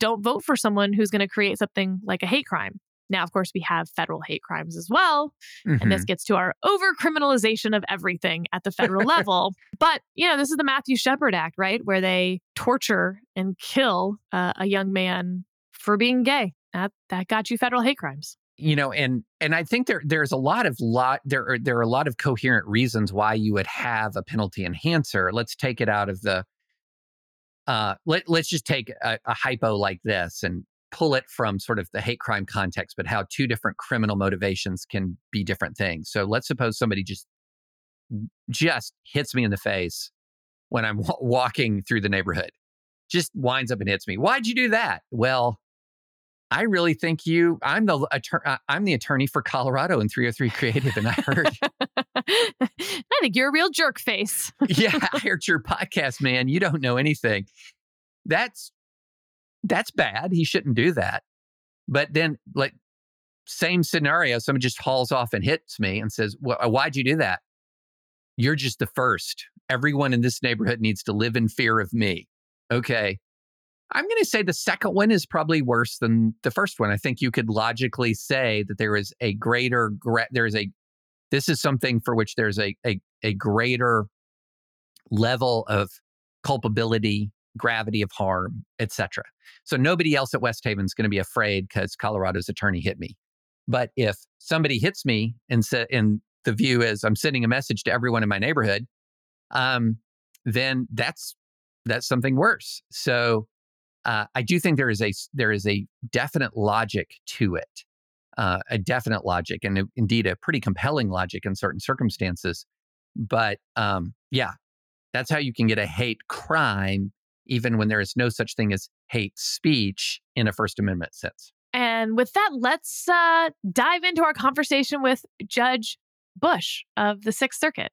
don't vote for someone who's going to create something like a hate crime. Now, of course, we have federal hate crimes as well. Mm-hmm. And this gets to our over criminalization of everything at the federal level. But, you know, this is the Matthew Shepard Act, right? Where they torture and kill uh, a young man for being gay. That, that got you federal hate crimes you know and and i think there there's a lot of lot there are there are a lot of coherent reasons why you would have a penalty enhancer let's take it out of the uh let, let's just take a, a hypo like this and pull it from sort of the hate crime context but how two different criminal motivations can be different things so let's suppose somebody just just hits me in the face when i'm w- walking through the neighborhood just winds up and hits me why'd you do that well I really think you. I'm the attorney. Uh, I'm the attorney for Colorado and 303 Creative, and I heard. I think you're a real jerk face. yeah, I heard your podcast, man. You don't know anything. That's that's bad. He shouldn't do that. But then, like, same scenario. Someone just hauls off and hits me and says, well, "Why'd you do that?" You're just the first. Everyone in this neighborhood needs to live in fear of me. Okay, I'm going to say the second one is probably worse than the first one. I think you could logically say that there is a greater, there is a, this is something for which there's a, a, a greater level of culpability, gravity of harm, etc. So nobody else at West Haven is going to be afraid because Colorado's attorney hit me. But if somebody hits me and, sa- and the view is I'm sending a message to everyone in my neighborhood, um, then that's that's something worse. So uh, I do think there is a there is a definite logic to it, uh, a definite logic, and a, indeed a pretty compelling logic in certain circumstances. But um, yeah, that's how you can get a hate crime, even when there is no such thing as hate speech in a First Amendment sense. And with that, let's uh, dive into our conversation with Judge Bush of the Sixth Circuit.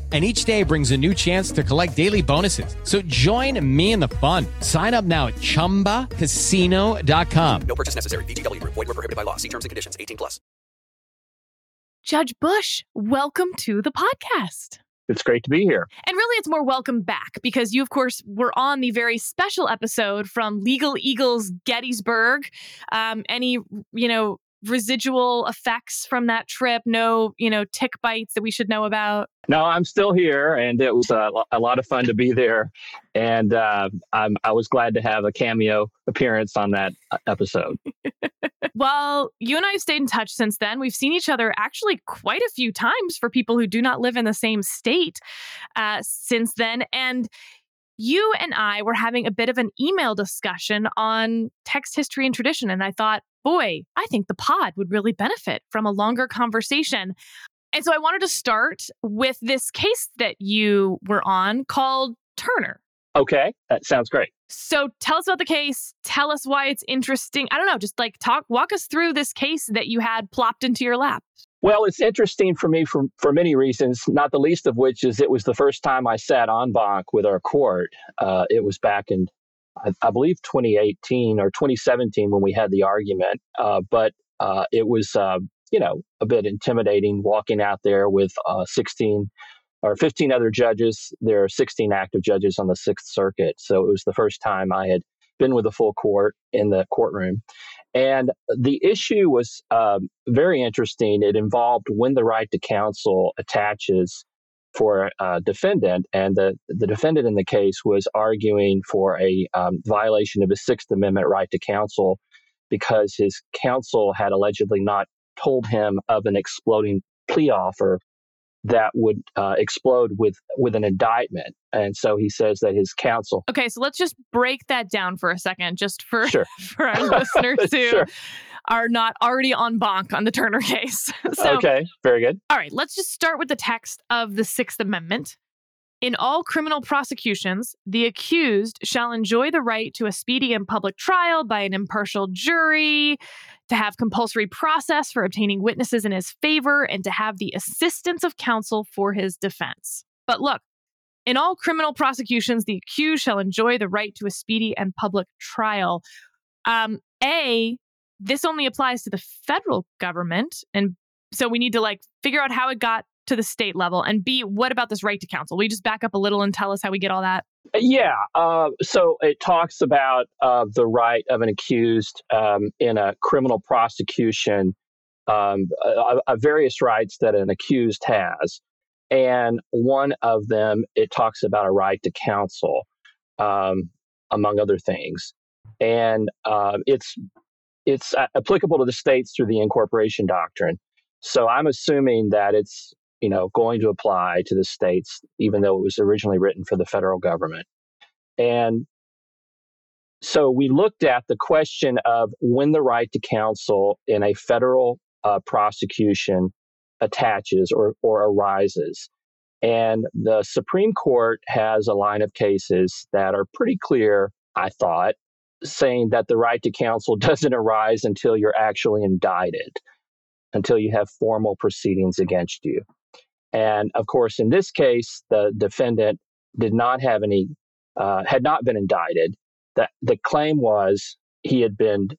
and each day brings a new chance to collect daily bonuses. So join me in the fun. Sign up now at ChumbaCasino.com. No purchase necessary. VGW. Void were prohibited by law. See terms and conditions. 18 plus. Judge Bush, welcome to the podcast. It's great to be here. And really, it's more welcome back because you, of course, were on the very special episode from Legal Eagles Gettysburg. Um, any, you know, residual effects from that trip? No, you know, tick bites that we should know about? No, I'm still here, and it was uh, a lot of fun to be there. And uh, I'm, I was glad to have a cameo appearance on that uh, episode. well, you and I have stayed in touch since then. We've seen each other actually quite a few times for people who do not live in the same state uh, since then. And you and I were having a bit of an email discussion on text history and tradition. And I thought, boy, I think the pod would really benefit from a longer conversation. And so I wanted to start with this case that you were on called Turner. Okay, that sounds great. So tell us about the case. Tell us why it's interesting. I don't know, just like talk, walk us through this case that you had plopped into your lap. Well, it's interesting for me for, for many reasons, not the least of which is it was the first time I sat on banc with our court. Uh, it was back in I, believe 2018 or 2017 when we had the argument. Uh, but uh, it was, uh, you know, a bit intimidating walking out there with uh, 16 or 15 other judges. There are 16 active judges on the Sixth Circuit. So it was the first time I had been with a full court in the courtroom. And the issue was um, very interesting. It involved when the right to counsel attaches for a defendant, and the, the defendant in the case was arguing for a um, violation of his Sixth Amendment right to counsel because his counsel had allegedly not told him of an exploding plea offer that would uh, explode with with an indictment. And so he says that his counsel. Okay, so let's just break that down for a second, just for Sure. for our listeners who Sure. Are not already on bonk on the Turner case. so, okay, very good. all right, let's just start with the text of the Sixth Amendment. In all criminal prosecutions, the accused shall enjoy the right to a speedy and public trial by an impartial jury, to have compulsory process for obtaining witnesses in his favor, and to have the assistance of counsel for his defense. But look, in all criminal prosecutions, the accused shall enjoy the right to a speedy and public trial. Um, a, this only applies to the federal government, and so we need to like figure out how it got to the state level. And B, what about this right to counsel? Will you just back up a little and tell us how we get all that? Yeah. Uh, so it talks about uh, the right of an accused um, in a criminal prosecution, um, uh, uh, various rights that an accused has. And one of them, it talks about a right to counsel, um, among other things. And um, it's it's uh, applicable to the states through the incorporation doctrine. So I'm assuming that it's you know going to apply to the states, even though it was originally written for the federal government. And so we looked at the question of when the right to counsel in a federal uh, prosecution attaches or, or arises. And the Supreme Court has a line of cases that are pretty clear, I thought, saying that the right to counsel doesn't arise until you're actually indicted, until you have formal proceedings against you. And of course, in this case, the defendant did not have any, uh, had not been indicted. The, the claim was he had been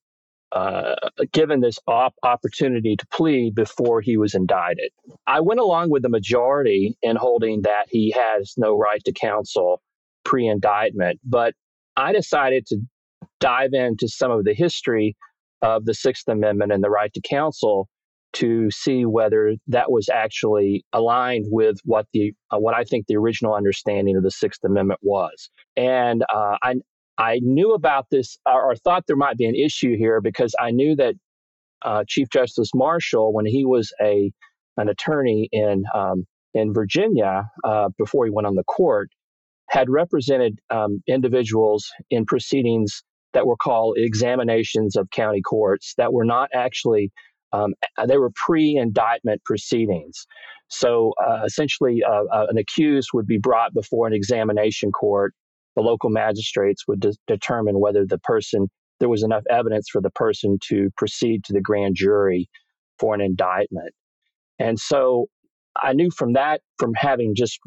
uh, given this op- opportunity to plead before he was indicted. I went along with the majority in holding that he has no right to counsel pre indictment, but I decided to dive into some of the history of the Sixth Amendment and the right to counsel to see whether that was actually aligned with what the uh, what I think the original understanding of the Sixth Amendment was. And uh, I I knew about this or, or thought there might be an issue here because I knew that uh, Chief Justice Marshall, when he was a an attorney in um, in Virginia uh, before he went on the court, had represented um, individuals in proceedings that were called examinations of county courts that were not actually um, they were pre-indictment proceedings. So uh, essentially, uh, uh, an accused would be brought before an examination court. The local magistrates would de- determine whether the person there was enough evidence for the person to proceed to the grand jury for an indictment. And so I knew from that, from having just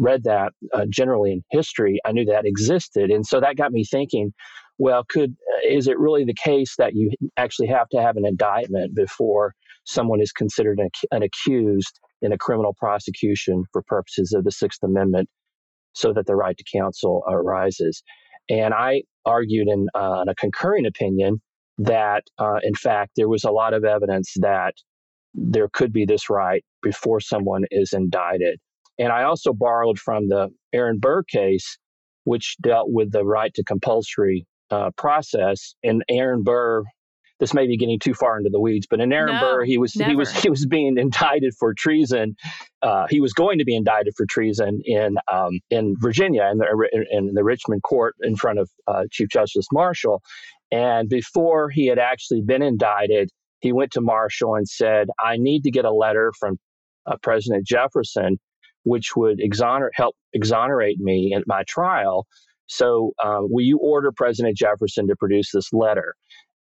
read that uh, generally in history, I knew that existed. And so that got me thinking, well, could is it really the case that you actually have to have an indictment before someone is considered an, an accused in a criminal prosecution for purposes of the Sixth Amendment, so that the right to counsel arises? And I argued in, uh, in a concurring opinion that, uh, in fact, there was a lot of evidence that there could be this right before someone is indicted. And I also borrowed from the Aaron Burr case, which dealt with the right to compulsory uh, process. And Aaron Burr, this may be getting too far into the weeds, but in Aaron No, Burr, he was he was he was being indicted for treason. Uh, he was going to be indicted for treason in um, in Virginia in the in the Richmond court in front of uh, Chief Justice Marshall. And before he had actually been indicted, he went to Marshall and said, "I need to get a letter from uh, President Jefferson, which would exonerate help exonerate me at my trial." So, uh, will you order President Jefferson to produce this letter?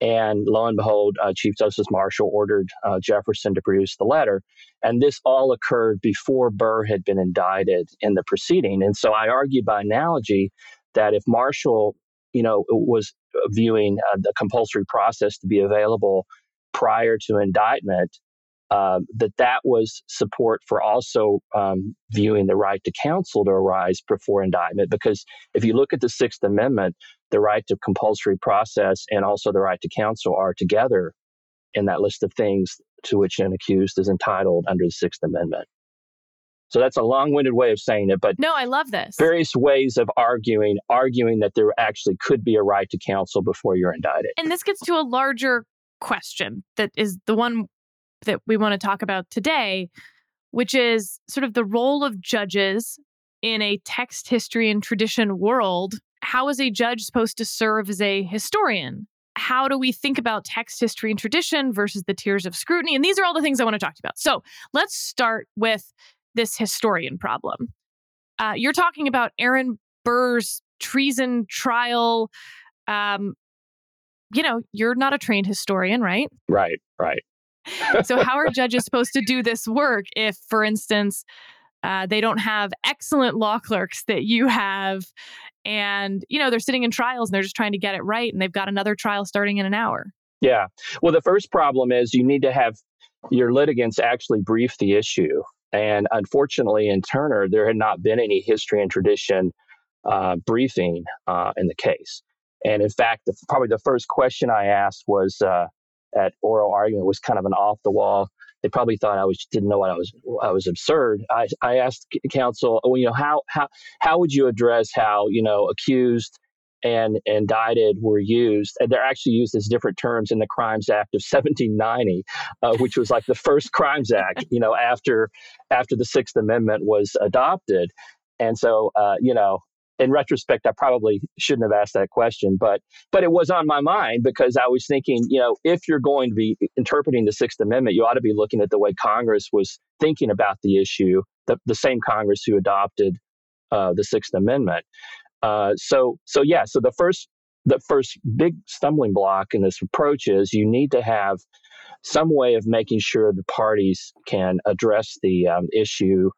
And lo and behold, uh, Chief Justice Marshall ordered uh, Jefferson to produce the letter. And this all occurred before Burr had been indicted in the proceeding. And so I argued by analogy that if Marshall, you know, was viewing uh, the compulsory process to be available prior to indictment, um, that that was support for also um, viewing the right to counsel to arise before indictment. Because if you look at the Sixth Amendment, the right to compulsory process and also the right to counsel are together in that list of things to which an accused is entitled under the Sixth Amendment. So that's a long-winded way of saying it, but no, I love this. Various ways of arguing, arguing that there actually could be a right to counsel before you're indicted. And this gets to a larger question that is the one that we want to talk about today, which is sort of the role of judges in a text history and tradition world. How is a judge supposed to serve as a historian? How do we think about text history and tradition versus the tiers of scrutiny? And these are all the things I want to talk to about. So let's start with this historian problem. Uh, you're talking about Aaron Burr's treason trial. Um, you know, you're not a trained historian, right? Right, right. So, how are judges supposed to do this work if, for instance, uh, they don't have excellent law clerks that you have, and you know they're sitting in trials and they're just trying to get it right, and they've got another trial starting in an hour? Yeah. Well, the first problem is you need to have your litigants actually brief the issue, and unfortunately, in Turner, there had not been any history and tradition uh, briefing uh, in the case. And in fact, the, probably the first question I asked was uh, at oral argument was kind of an off the wall. They probably thought I was didn't know what I was I was absurd. I, I asked counsel, oh, you know, how how how would you address how you know accused and indicted were used, and they're actually used as different terms in the Crimes Act of 1790, uh, which was like the first Crimes Act, you know, after after the Sixth Amendment was adopted. And so, uh, you know, in retrospect, I probably shouldn't have asked that question, but but it was on my mind because I was thinking, you know, if you're going to be interpreting the Sixth Amendment, you ought to be looking at the way Congress was thinking about the issue, the, the same Congress who adopted uh, the Sixth Amendment. Uh, so so yeah, so the first the first big stumbling block in this approach is you need to have some way of making sure the parties can address the um, issue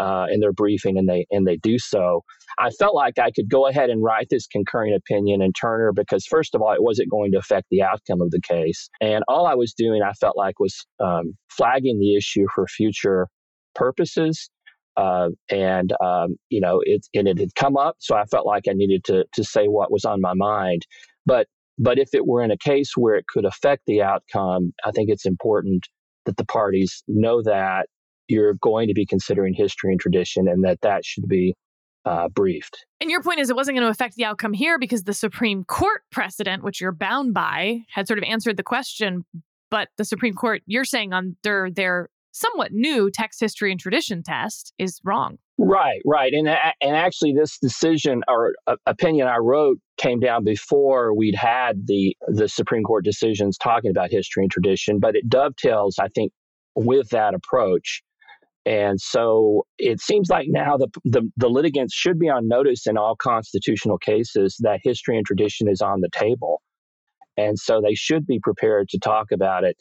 uh, in their briefing, and they and they do so. I felt like I could go ahead and write this concurring opinion in Turner because, first of all, it wasn't going to affect the outcome of the case, and all I was doing, I felt like, was um, flagging the issue for future purposes. Uh, and um, you know, it and it had come up, so I felt like I needed to to say what was on my mind. But but if it were in a case where it could affect the outcome, I think it's important that the parties know that you're going to be considering history and tradition and that that should be uh, briefed. And your point is it wasn't going to affect the outcome here because the Supreme Court precedent, which you're bound by, had sort of answered the question. But the Supreme Court, you're saying under their somewhat new text history and tradition test, is wrong. Right, right, and and actually, this decision or uh, opinion I wrote came down before we'd had the the Supreme Court decisions talking about history and tradition, but it dovetails, I think, with that approach. And so it seems like now the, the, the, litigants should be on notice in all constitutional cases that history and tradition is on the table. And so they should be prepared to talk about it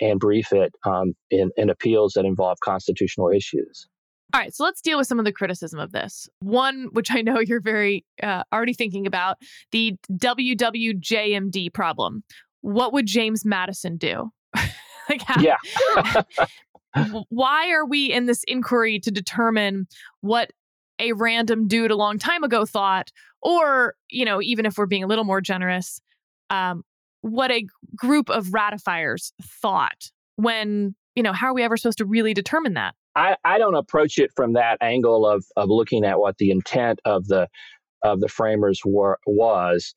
and brief it um, in, in appeals that involve constitutional issues. All right, so let's deal with some of the criticism of this. One, which I know you're very uh, already thinking about, the WWJMD problem. What would James Madison do? like how, yeah. why are we in this inquiry to determine what a random dude a long time ago thought, or, you know, even if we're being a little more generous, um, what a group of ratifiers thought when, you know, how are we ever supposed to really determine that? I, I don't approach it from that angle of, of looking at what the intent of the of the framers were was.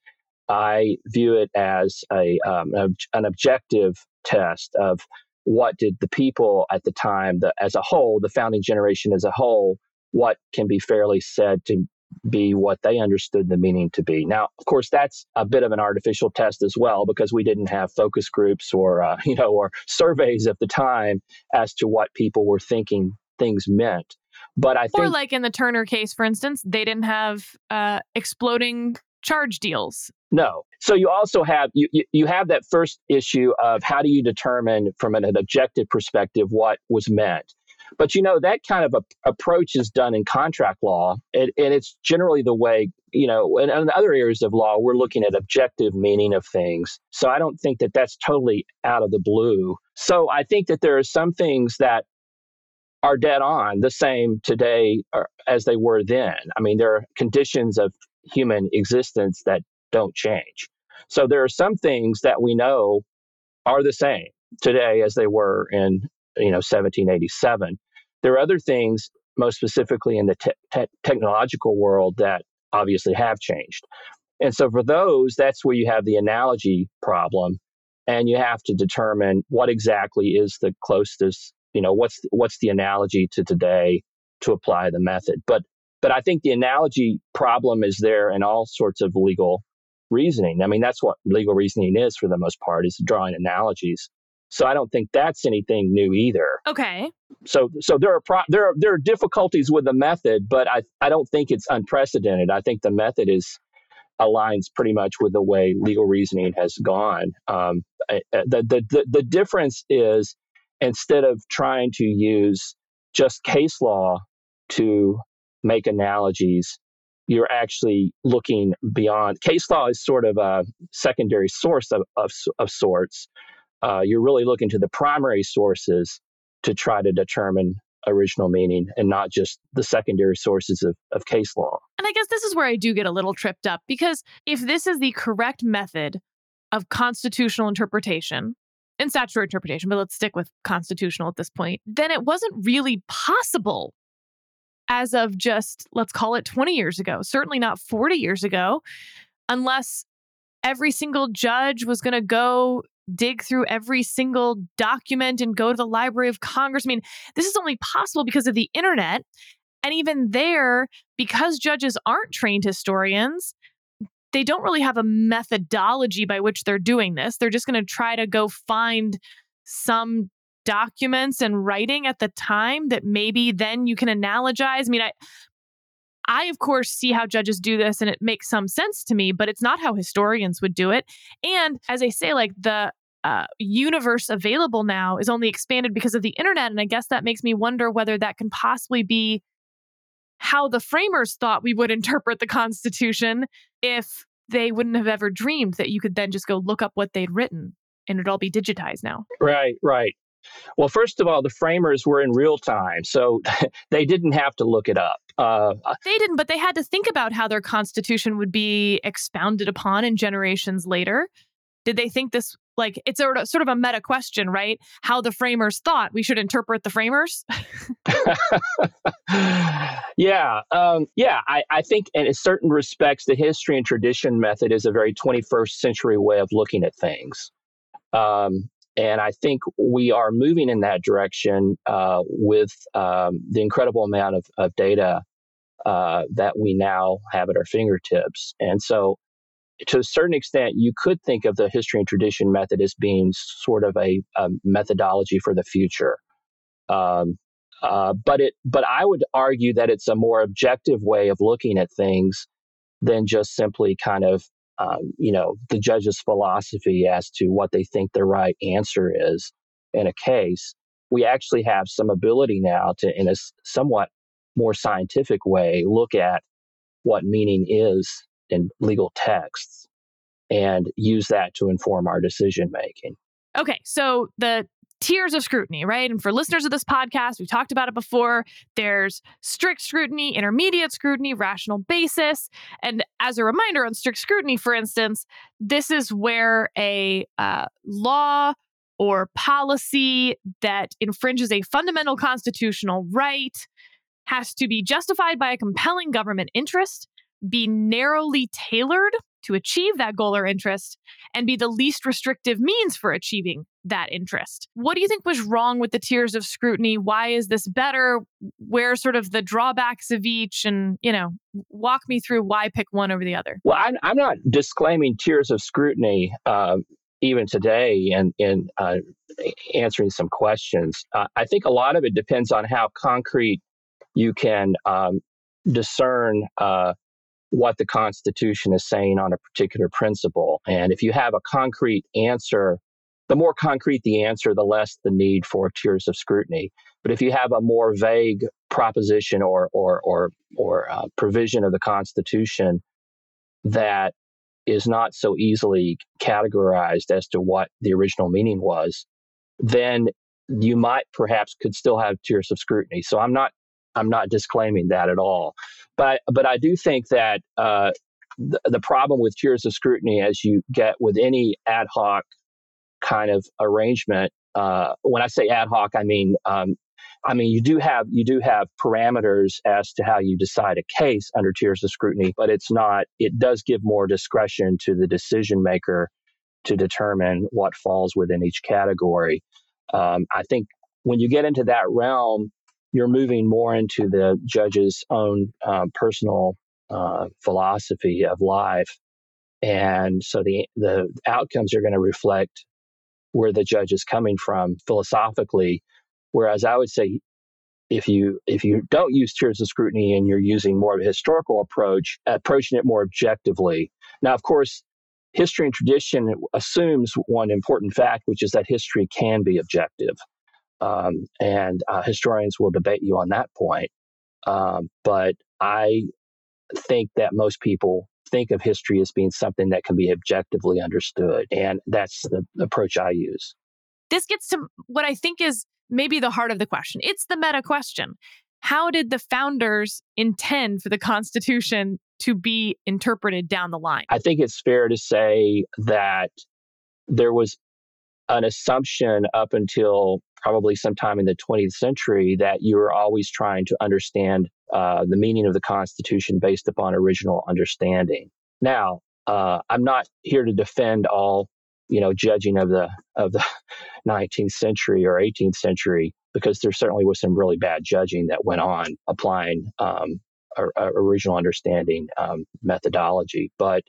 I view it as a um, an objective test of what did the people at the time, the, as a whole, the founding generation as a whole, what can be fairly said to be what they understood the meaning to be. Now, of course, that's a bit of an artificial test as well because we didn't have focus groups or uh, you know or surveys at the time as to what people were thinking things meant. But I think, or like in the Turner case, for instance, they didn't have uh, exploding charge deals. No. So you also have you, you have that first issue of how do you determine from an objective perspective what was meant. But you know, that kind of a, approach is done in contract law, and, and it's generally the way, you know, in other areas of law, we're looking at objective meaning of things. So I don't think that that's totally out of the blue. So I think that there are some things that are dead on the same today uh, as they were then. I mean, there are conditions of human existence that don't change. So there are some things that we know are the same today as they were in you know 1787. There are other things, most specifically in the te- te- technological world, that obviously have changed. And so for those, that's where you have the analogy problem, and you have to determine what exactly is the closest. You know, what's what's the analogy to today to apply the method. But but I think the analogy problem is there in all sorts of legal reasoning. I mean, that's what legal reasoning is for the most part, is drawing analogies. So I don't think that's anything new either. Okay. So so there are pro- there are there are difficulties with the method, but I I don't think it's unprecedented. I think the method is aligns pretty much with the way legal reasoning has gone. Um, the, the the the difference is instead of trying to use just case law to make analogies, you're actually looking beyond. Case law is sort of a secondary source of, of, of sorts. Uh, you're really looking to the primary sources to try to determine original meaning and not just the secondary sources of, of case law. And I guess this is where I do get a little tripped up because if this is the correct method of constitutional interpretation, and statutory interpretation, but let's stick with constitutional at this point, then it wasn't really possible as of just, let's call it 20 years ago, certainly not 40 years ago, unless every single judge was going to go dig through every single document and go to the Library of Congress. I mean, this is only possible because of the internet. And even there, because judges aren't trained historians, they don't really have a methodology by which they're doing this. They're just going to try to go find some documents and writing at the time that maybe then you can analogize. I mean, I I of course see how judges do this and it makes some sense to me, but it's not how historians would do it. And as I say like the uh, universe available now is only expanded because of the internet and I guess that makes me wonder whether that can possibly be how the framers thought we would interpret the constitution if they wouldn't have ever dreamed that you could then just go look up what they'd written and it'd all be digitized now. Right, right. Well, first of all, the framers were in real time, so they didn't have to look it up. Uh, they didn't, but they had to think about how their constitution would be expounded upon in generations later. Did they think this like it's sort of sort of a meta question, right? How the framers thought we should interpret the framers. yeah, um, yeah. I, I think in certain respects, the history and tradition method is a very 21st century way of looking at things. Um, and I think we are moving in that direction uh, with um, the incredible amount of, of data uh, that we now have at our fingertips. And so, to a certain extent, you could think of the history and tradition method as being sort of a, a methodology for the future. Um, uh, but it, but I would argue that it's a more objective way of looking at things than just simply kind of um, you know, the judge's philosophy as to what they think the right answer is in a case, we actually have some ability now to, in a somewhat more scientific way, look at what meaning is in legal texts and use that to inform our decision making. Okay, so the tiers of scrutiny, right? And for listeners of this podcast, we've talked about it before. There's strict scrutiny, intermediate scrutiny, rational basis. And as a reminder on strict scrutiny, for instance, this is where a uh, law or policy that infringes a fundamental constitutional right has to be justified by a compelling government interest, be narrowly tailored to achieve that goal or interest and be the least restrictive means for achieving that interest. What do you think was wrong with the tiers of scrutiny? Why is this better? Where sort of the drawbacks of each? And, you know, walk me through why pick one over the other. Well, I'm, I'm not disclaiming tiers of scrutiny. Uh, even today, in, in uh, answering some questions, uh, I think a lot of it depends on how concrete you can um, discern uh, what the Constitution is saying on a particular principle. And if you have a concrete answer the more concrete the answer, the less the need for tiers of scrutiny. But if you have a more vague proposition or or or or uh, provision of the Constitution that is not so easily categorized as to what the original meaning was, then you might perhaps could still have tiers of scrutiny. So I'm not I'm not disclaiming that at all, but but I do think that uh, the, the problem with tiers of scrutiny, as you get with any ad hoc kind of arrangement, uh, when I say ad hoc, I mean um, I mean you do have you do have parameters as to how you decide a case under tiers of scrutiny, but it's not. It does give more discretion to the decision maker to determine what falls within each category. Um, I think when you get into that realm, you're moving more into the judge's own um, personal uh, philosophy of life, and so the the outcomes are going to reflect where the judge is coming from philosophically. Whereas I would say, if you if you don't use tiers of scrutiny and you're using more of a historical approach, approaching it more objectively. Now, of course, history and tradition assumes one important fact, which is that history can be objective. Um, and uh, historians will debate you on that point. Um, but I think that most people think of history as being something that can be objectively understood. And that's the approach I use. This gets to what I think is maybe the heart of the question. It's the meta question. How did the founders intend for the Constitution to be interpreted down the line? I think it's fair to say that there was an assumption up until probably sometime in the 20th century that you were always trying to understand uh, the meaning of the Constitution based upon original understanding. Now, uh, I'm not here to defend all, you know, judging of the of the 19th century or 18th century because there certainly was some really bad judging that went on applying um, a, a original understanding um, methodology. But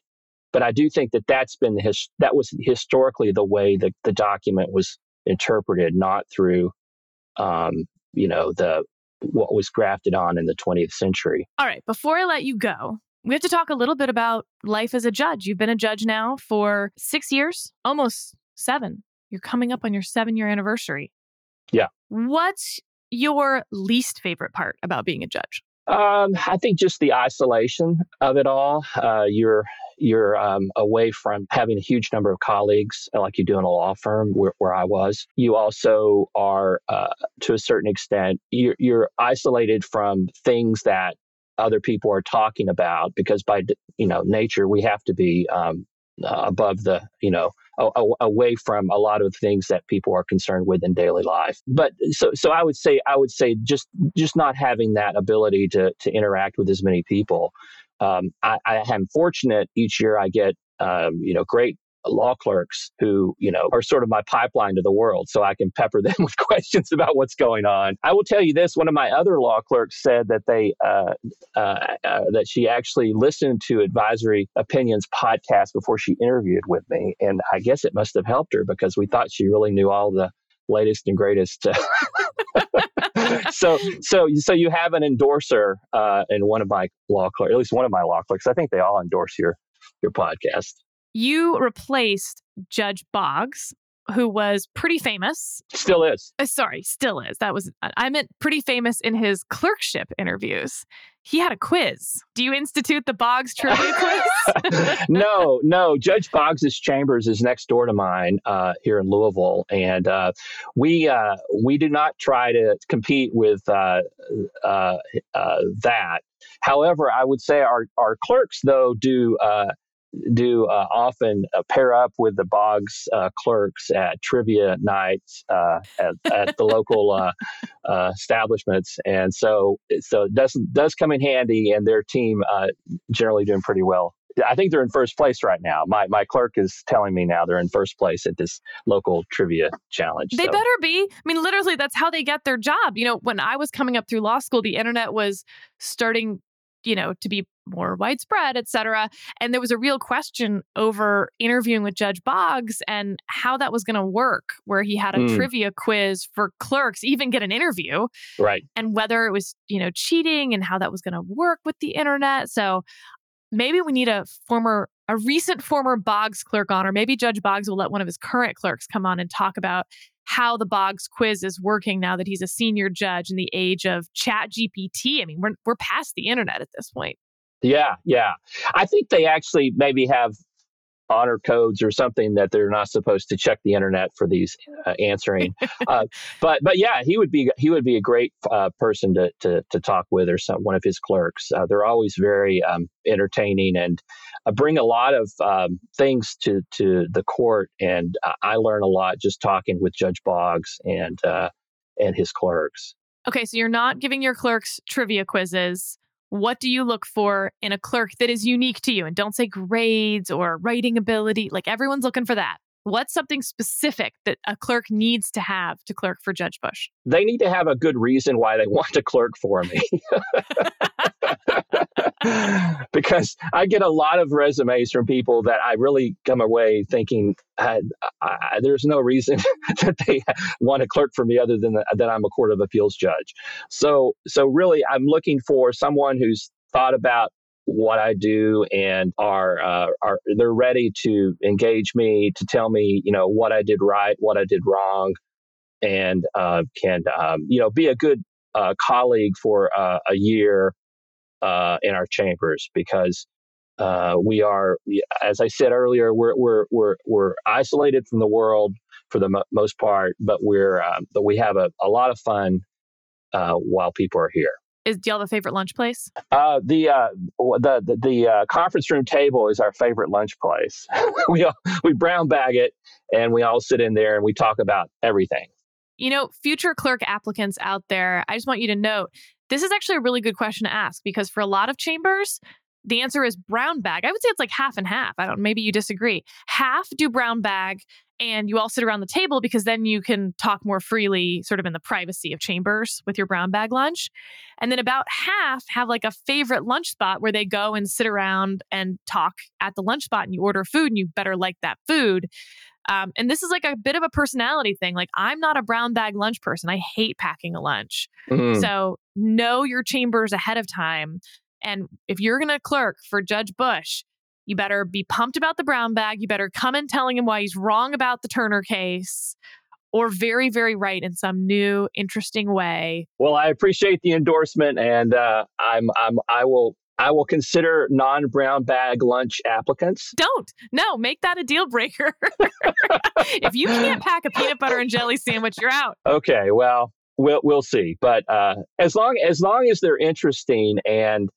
but I do think that that's been the his, that was historically the way that the document was interpreted, not through, um, you know, the what was grafted on in the 20th century. All right, before I let you go, we have to talk a little bit about life as a judge. You've been a judge now for six years, almost seven. You're coming up on your seven year anniversary. Yeah. What's your least favorite part about being a judge? Um, I think just the isolation of it all. Uh, you're you're um, away from having a huge number of colleagues, like you do in a law firm where, where I was. You also are, uh, to a certain extent, you're, you're isolated from things that other people are talking about because by you know nature we have to be um, uh, above the you know a, a, away from a lot of things that people are concerned with in daily life. But so so i would say i would say just just not having that ability to to interact with as many people. Um, I, I am fortunate each year i get um, you know great law clerks who, you know, are sort of my pipeline to the world so I can pepper them with questions about what's going on. I will tell you this one of my other law clerks said that they, uh, uh, uh, that she actually listened to Advisory Opinions podcast before she interviewed with me. And I guess it must have helped her because we thought she really knew all the latest and greatest. so, so, so you have an endorser uh, in one of my law clerks, at least one of my law clerks. I think they all endorse your your podcast you replaced Judge Boggs, who was pretty famous. Still is. Uh, sorry, still is. That was, I meant pretty famous in his clerkship interviews. He had a quiz. Do you institute the Boggs trivia quiz? no, no. Judge Boggs's chambers is next door to mine uh, here in Louisville, and uh, we uh, we do not try to compete with uh, uh, uh, that. However, I would say our our clerks though do do uh, often uh, pair up with the Boggs uh, clerks at trivia nights uh, at, at, the local uh, uh, establishments, and so so it does does come in handy. And their team generally doing pretty well. I think they're in first place right now. My my clerk is telling me now they're in first place at this local trivia challenge. They so. better be. I mean, literally, that's how they get their job. You know, when I was coming up through law school, the internet was starting you know, to be more widespread, et cetera. And there was a real question over interviewing with Judge Boggs and how that was going to work, where he had a mm. trivia quiz for clerks, even get an interview. Right. And whether it was, you know, cheating and how that was going to work with the internet. So maybe we need a former a recent former Boggs clerk on, or maybe Judge Boggs will let one of his current clerks come on and talk about how the Boggs quiz is working now that he's a senior judge in the age of chat GPT. I mean, we're, we're past the internet at this point. Yeah, yeah. I think they actually maybe have honor codes or something that they're not supposed to check the internet for these uh, answering. uh, but but yeah, he would be he would be a great uh, person to, to to talk with or some one of his clerks. Uh, they're always very um, entertaining and uh, bring a lot of um, things to to the court. And I learn a lot just talking with Judge Boggs and uh, and his clerks. Okay, so you're not giving your clerks trivia quizzes what do you look for in a clerk that is unique to you? And don't say grades or writing ability. Like everyone's looking for that. What's something specific that a clerk needs to have to clerk for Judge Bush? They need to have a good reason why they want to clerk for me. because I get a lot of resumes from people that I really come away thinking I, I, there's no reason that they want to clerk for me other than that I'm a court of appeals judge. So so really, I'm looking for someone who's thought about what I do and are uh, are they're ready to engage me to tell me you know what I did right, what I did wrong, and uh, can um, you know be a good uh, colleague for uh, a year uh, in our chambers because uh, we are, as I said earlier, we're we're we're we're isolated from the world for the mo- most part, but we're um, but we have a, a lot of fun uh, while people are here. Is do you have a favorite lunch place? Uh, the uh, the the, the uh, conference room table is our favorite lunch place. we all, we brown bag it, and we all sit in there and we talk about everything. You know, future clerk applicants out there, I just want you to note this is actually a really good question to ask because for a lot of chambers, the answer is brown bag. I would say it's like half and half. I don't maybe you disagree. Half do brown bag and you all sit around the table because then you can talk more freely sort of in the privacy of chambers with your brown bag lunch. And then about half have like a favorite lunch spot where they go and sit around and talk at the lunch spot and you order food and you better like that food. Um, and this is like a bit of a personality thing. Like, I'm not a brown bag lunch person. I hate packing a lunch. Mm. So, know your chambers ahead of time. And if you're going to clerk for Judge Bush, you better be pumped about the brown bag. You better come in telling him why he's wrong about the Turner case or very, very right in some new, interesting way. Well, I appreciate the endorsement, and uh, I'm, I'm, I will I will consider non brown bag lunch applicants. Don't. No, make that a deal breaker. if you can't pack a peanut butter and jelly sandwich, you're out. Okay, well, we'll we'll see. But uh, as long as long as they're interesting and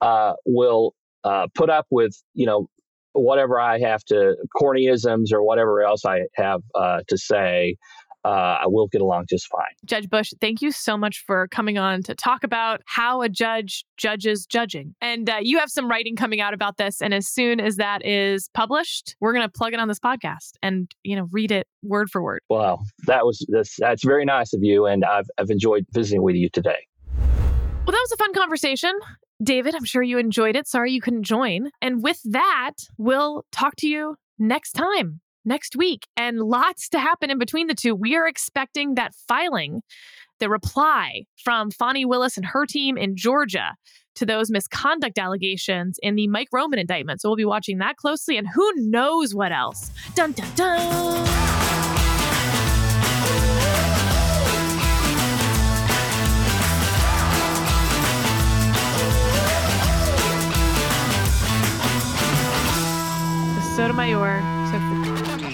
uh, will uh, put up with you know whatever I have to cornyisms or whatever else I have uh, to say, uh, I will get along just fine. Judge Bush, thank you so much for coming on to talk about how a judge judges judging. And uh, you have some writing coming out about this. And as soon as that is published, we're going to plug it on this podcast and, you know, read it word for word. Well, that was that's, that's very nice of you. And I've, I've enjoyed visiting with you today. Well, that was a fun conversation. David, I'm sure you enjoyed it. Sorry you couldn't join. And with that, we'll talk to you next time next week and lots to happen in between the two. We are expecting that filing, the reply from Fani Willis and her team in Georgia to those misconduct allegations in the Mike Roman indictment. So we'll be watching that closely and who knows what else. Dun dun dun. Sotomayor.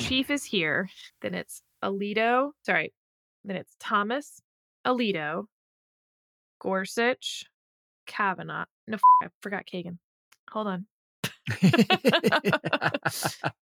So if the chief is here, then it's Alito. Sorry, then it's Thomas, Alito, Gorsuch, Kavanaugh. No, I forgot Kagan. Hold on.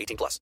18 plus.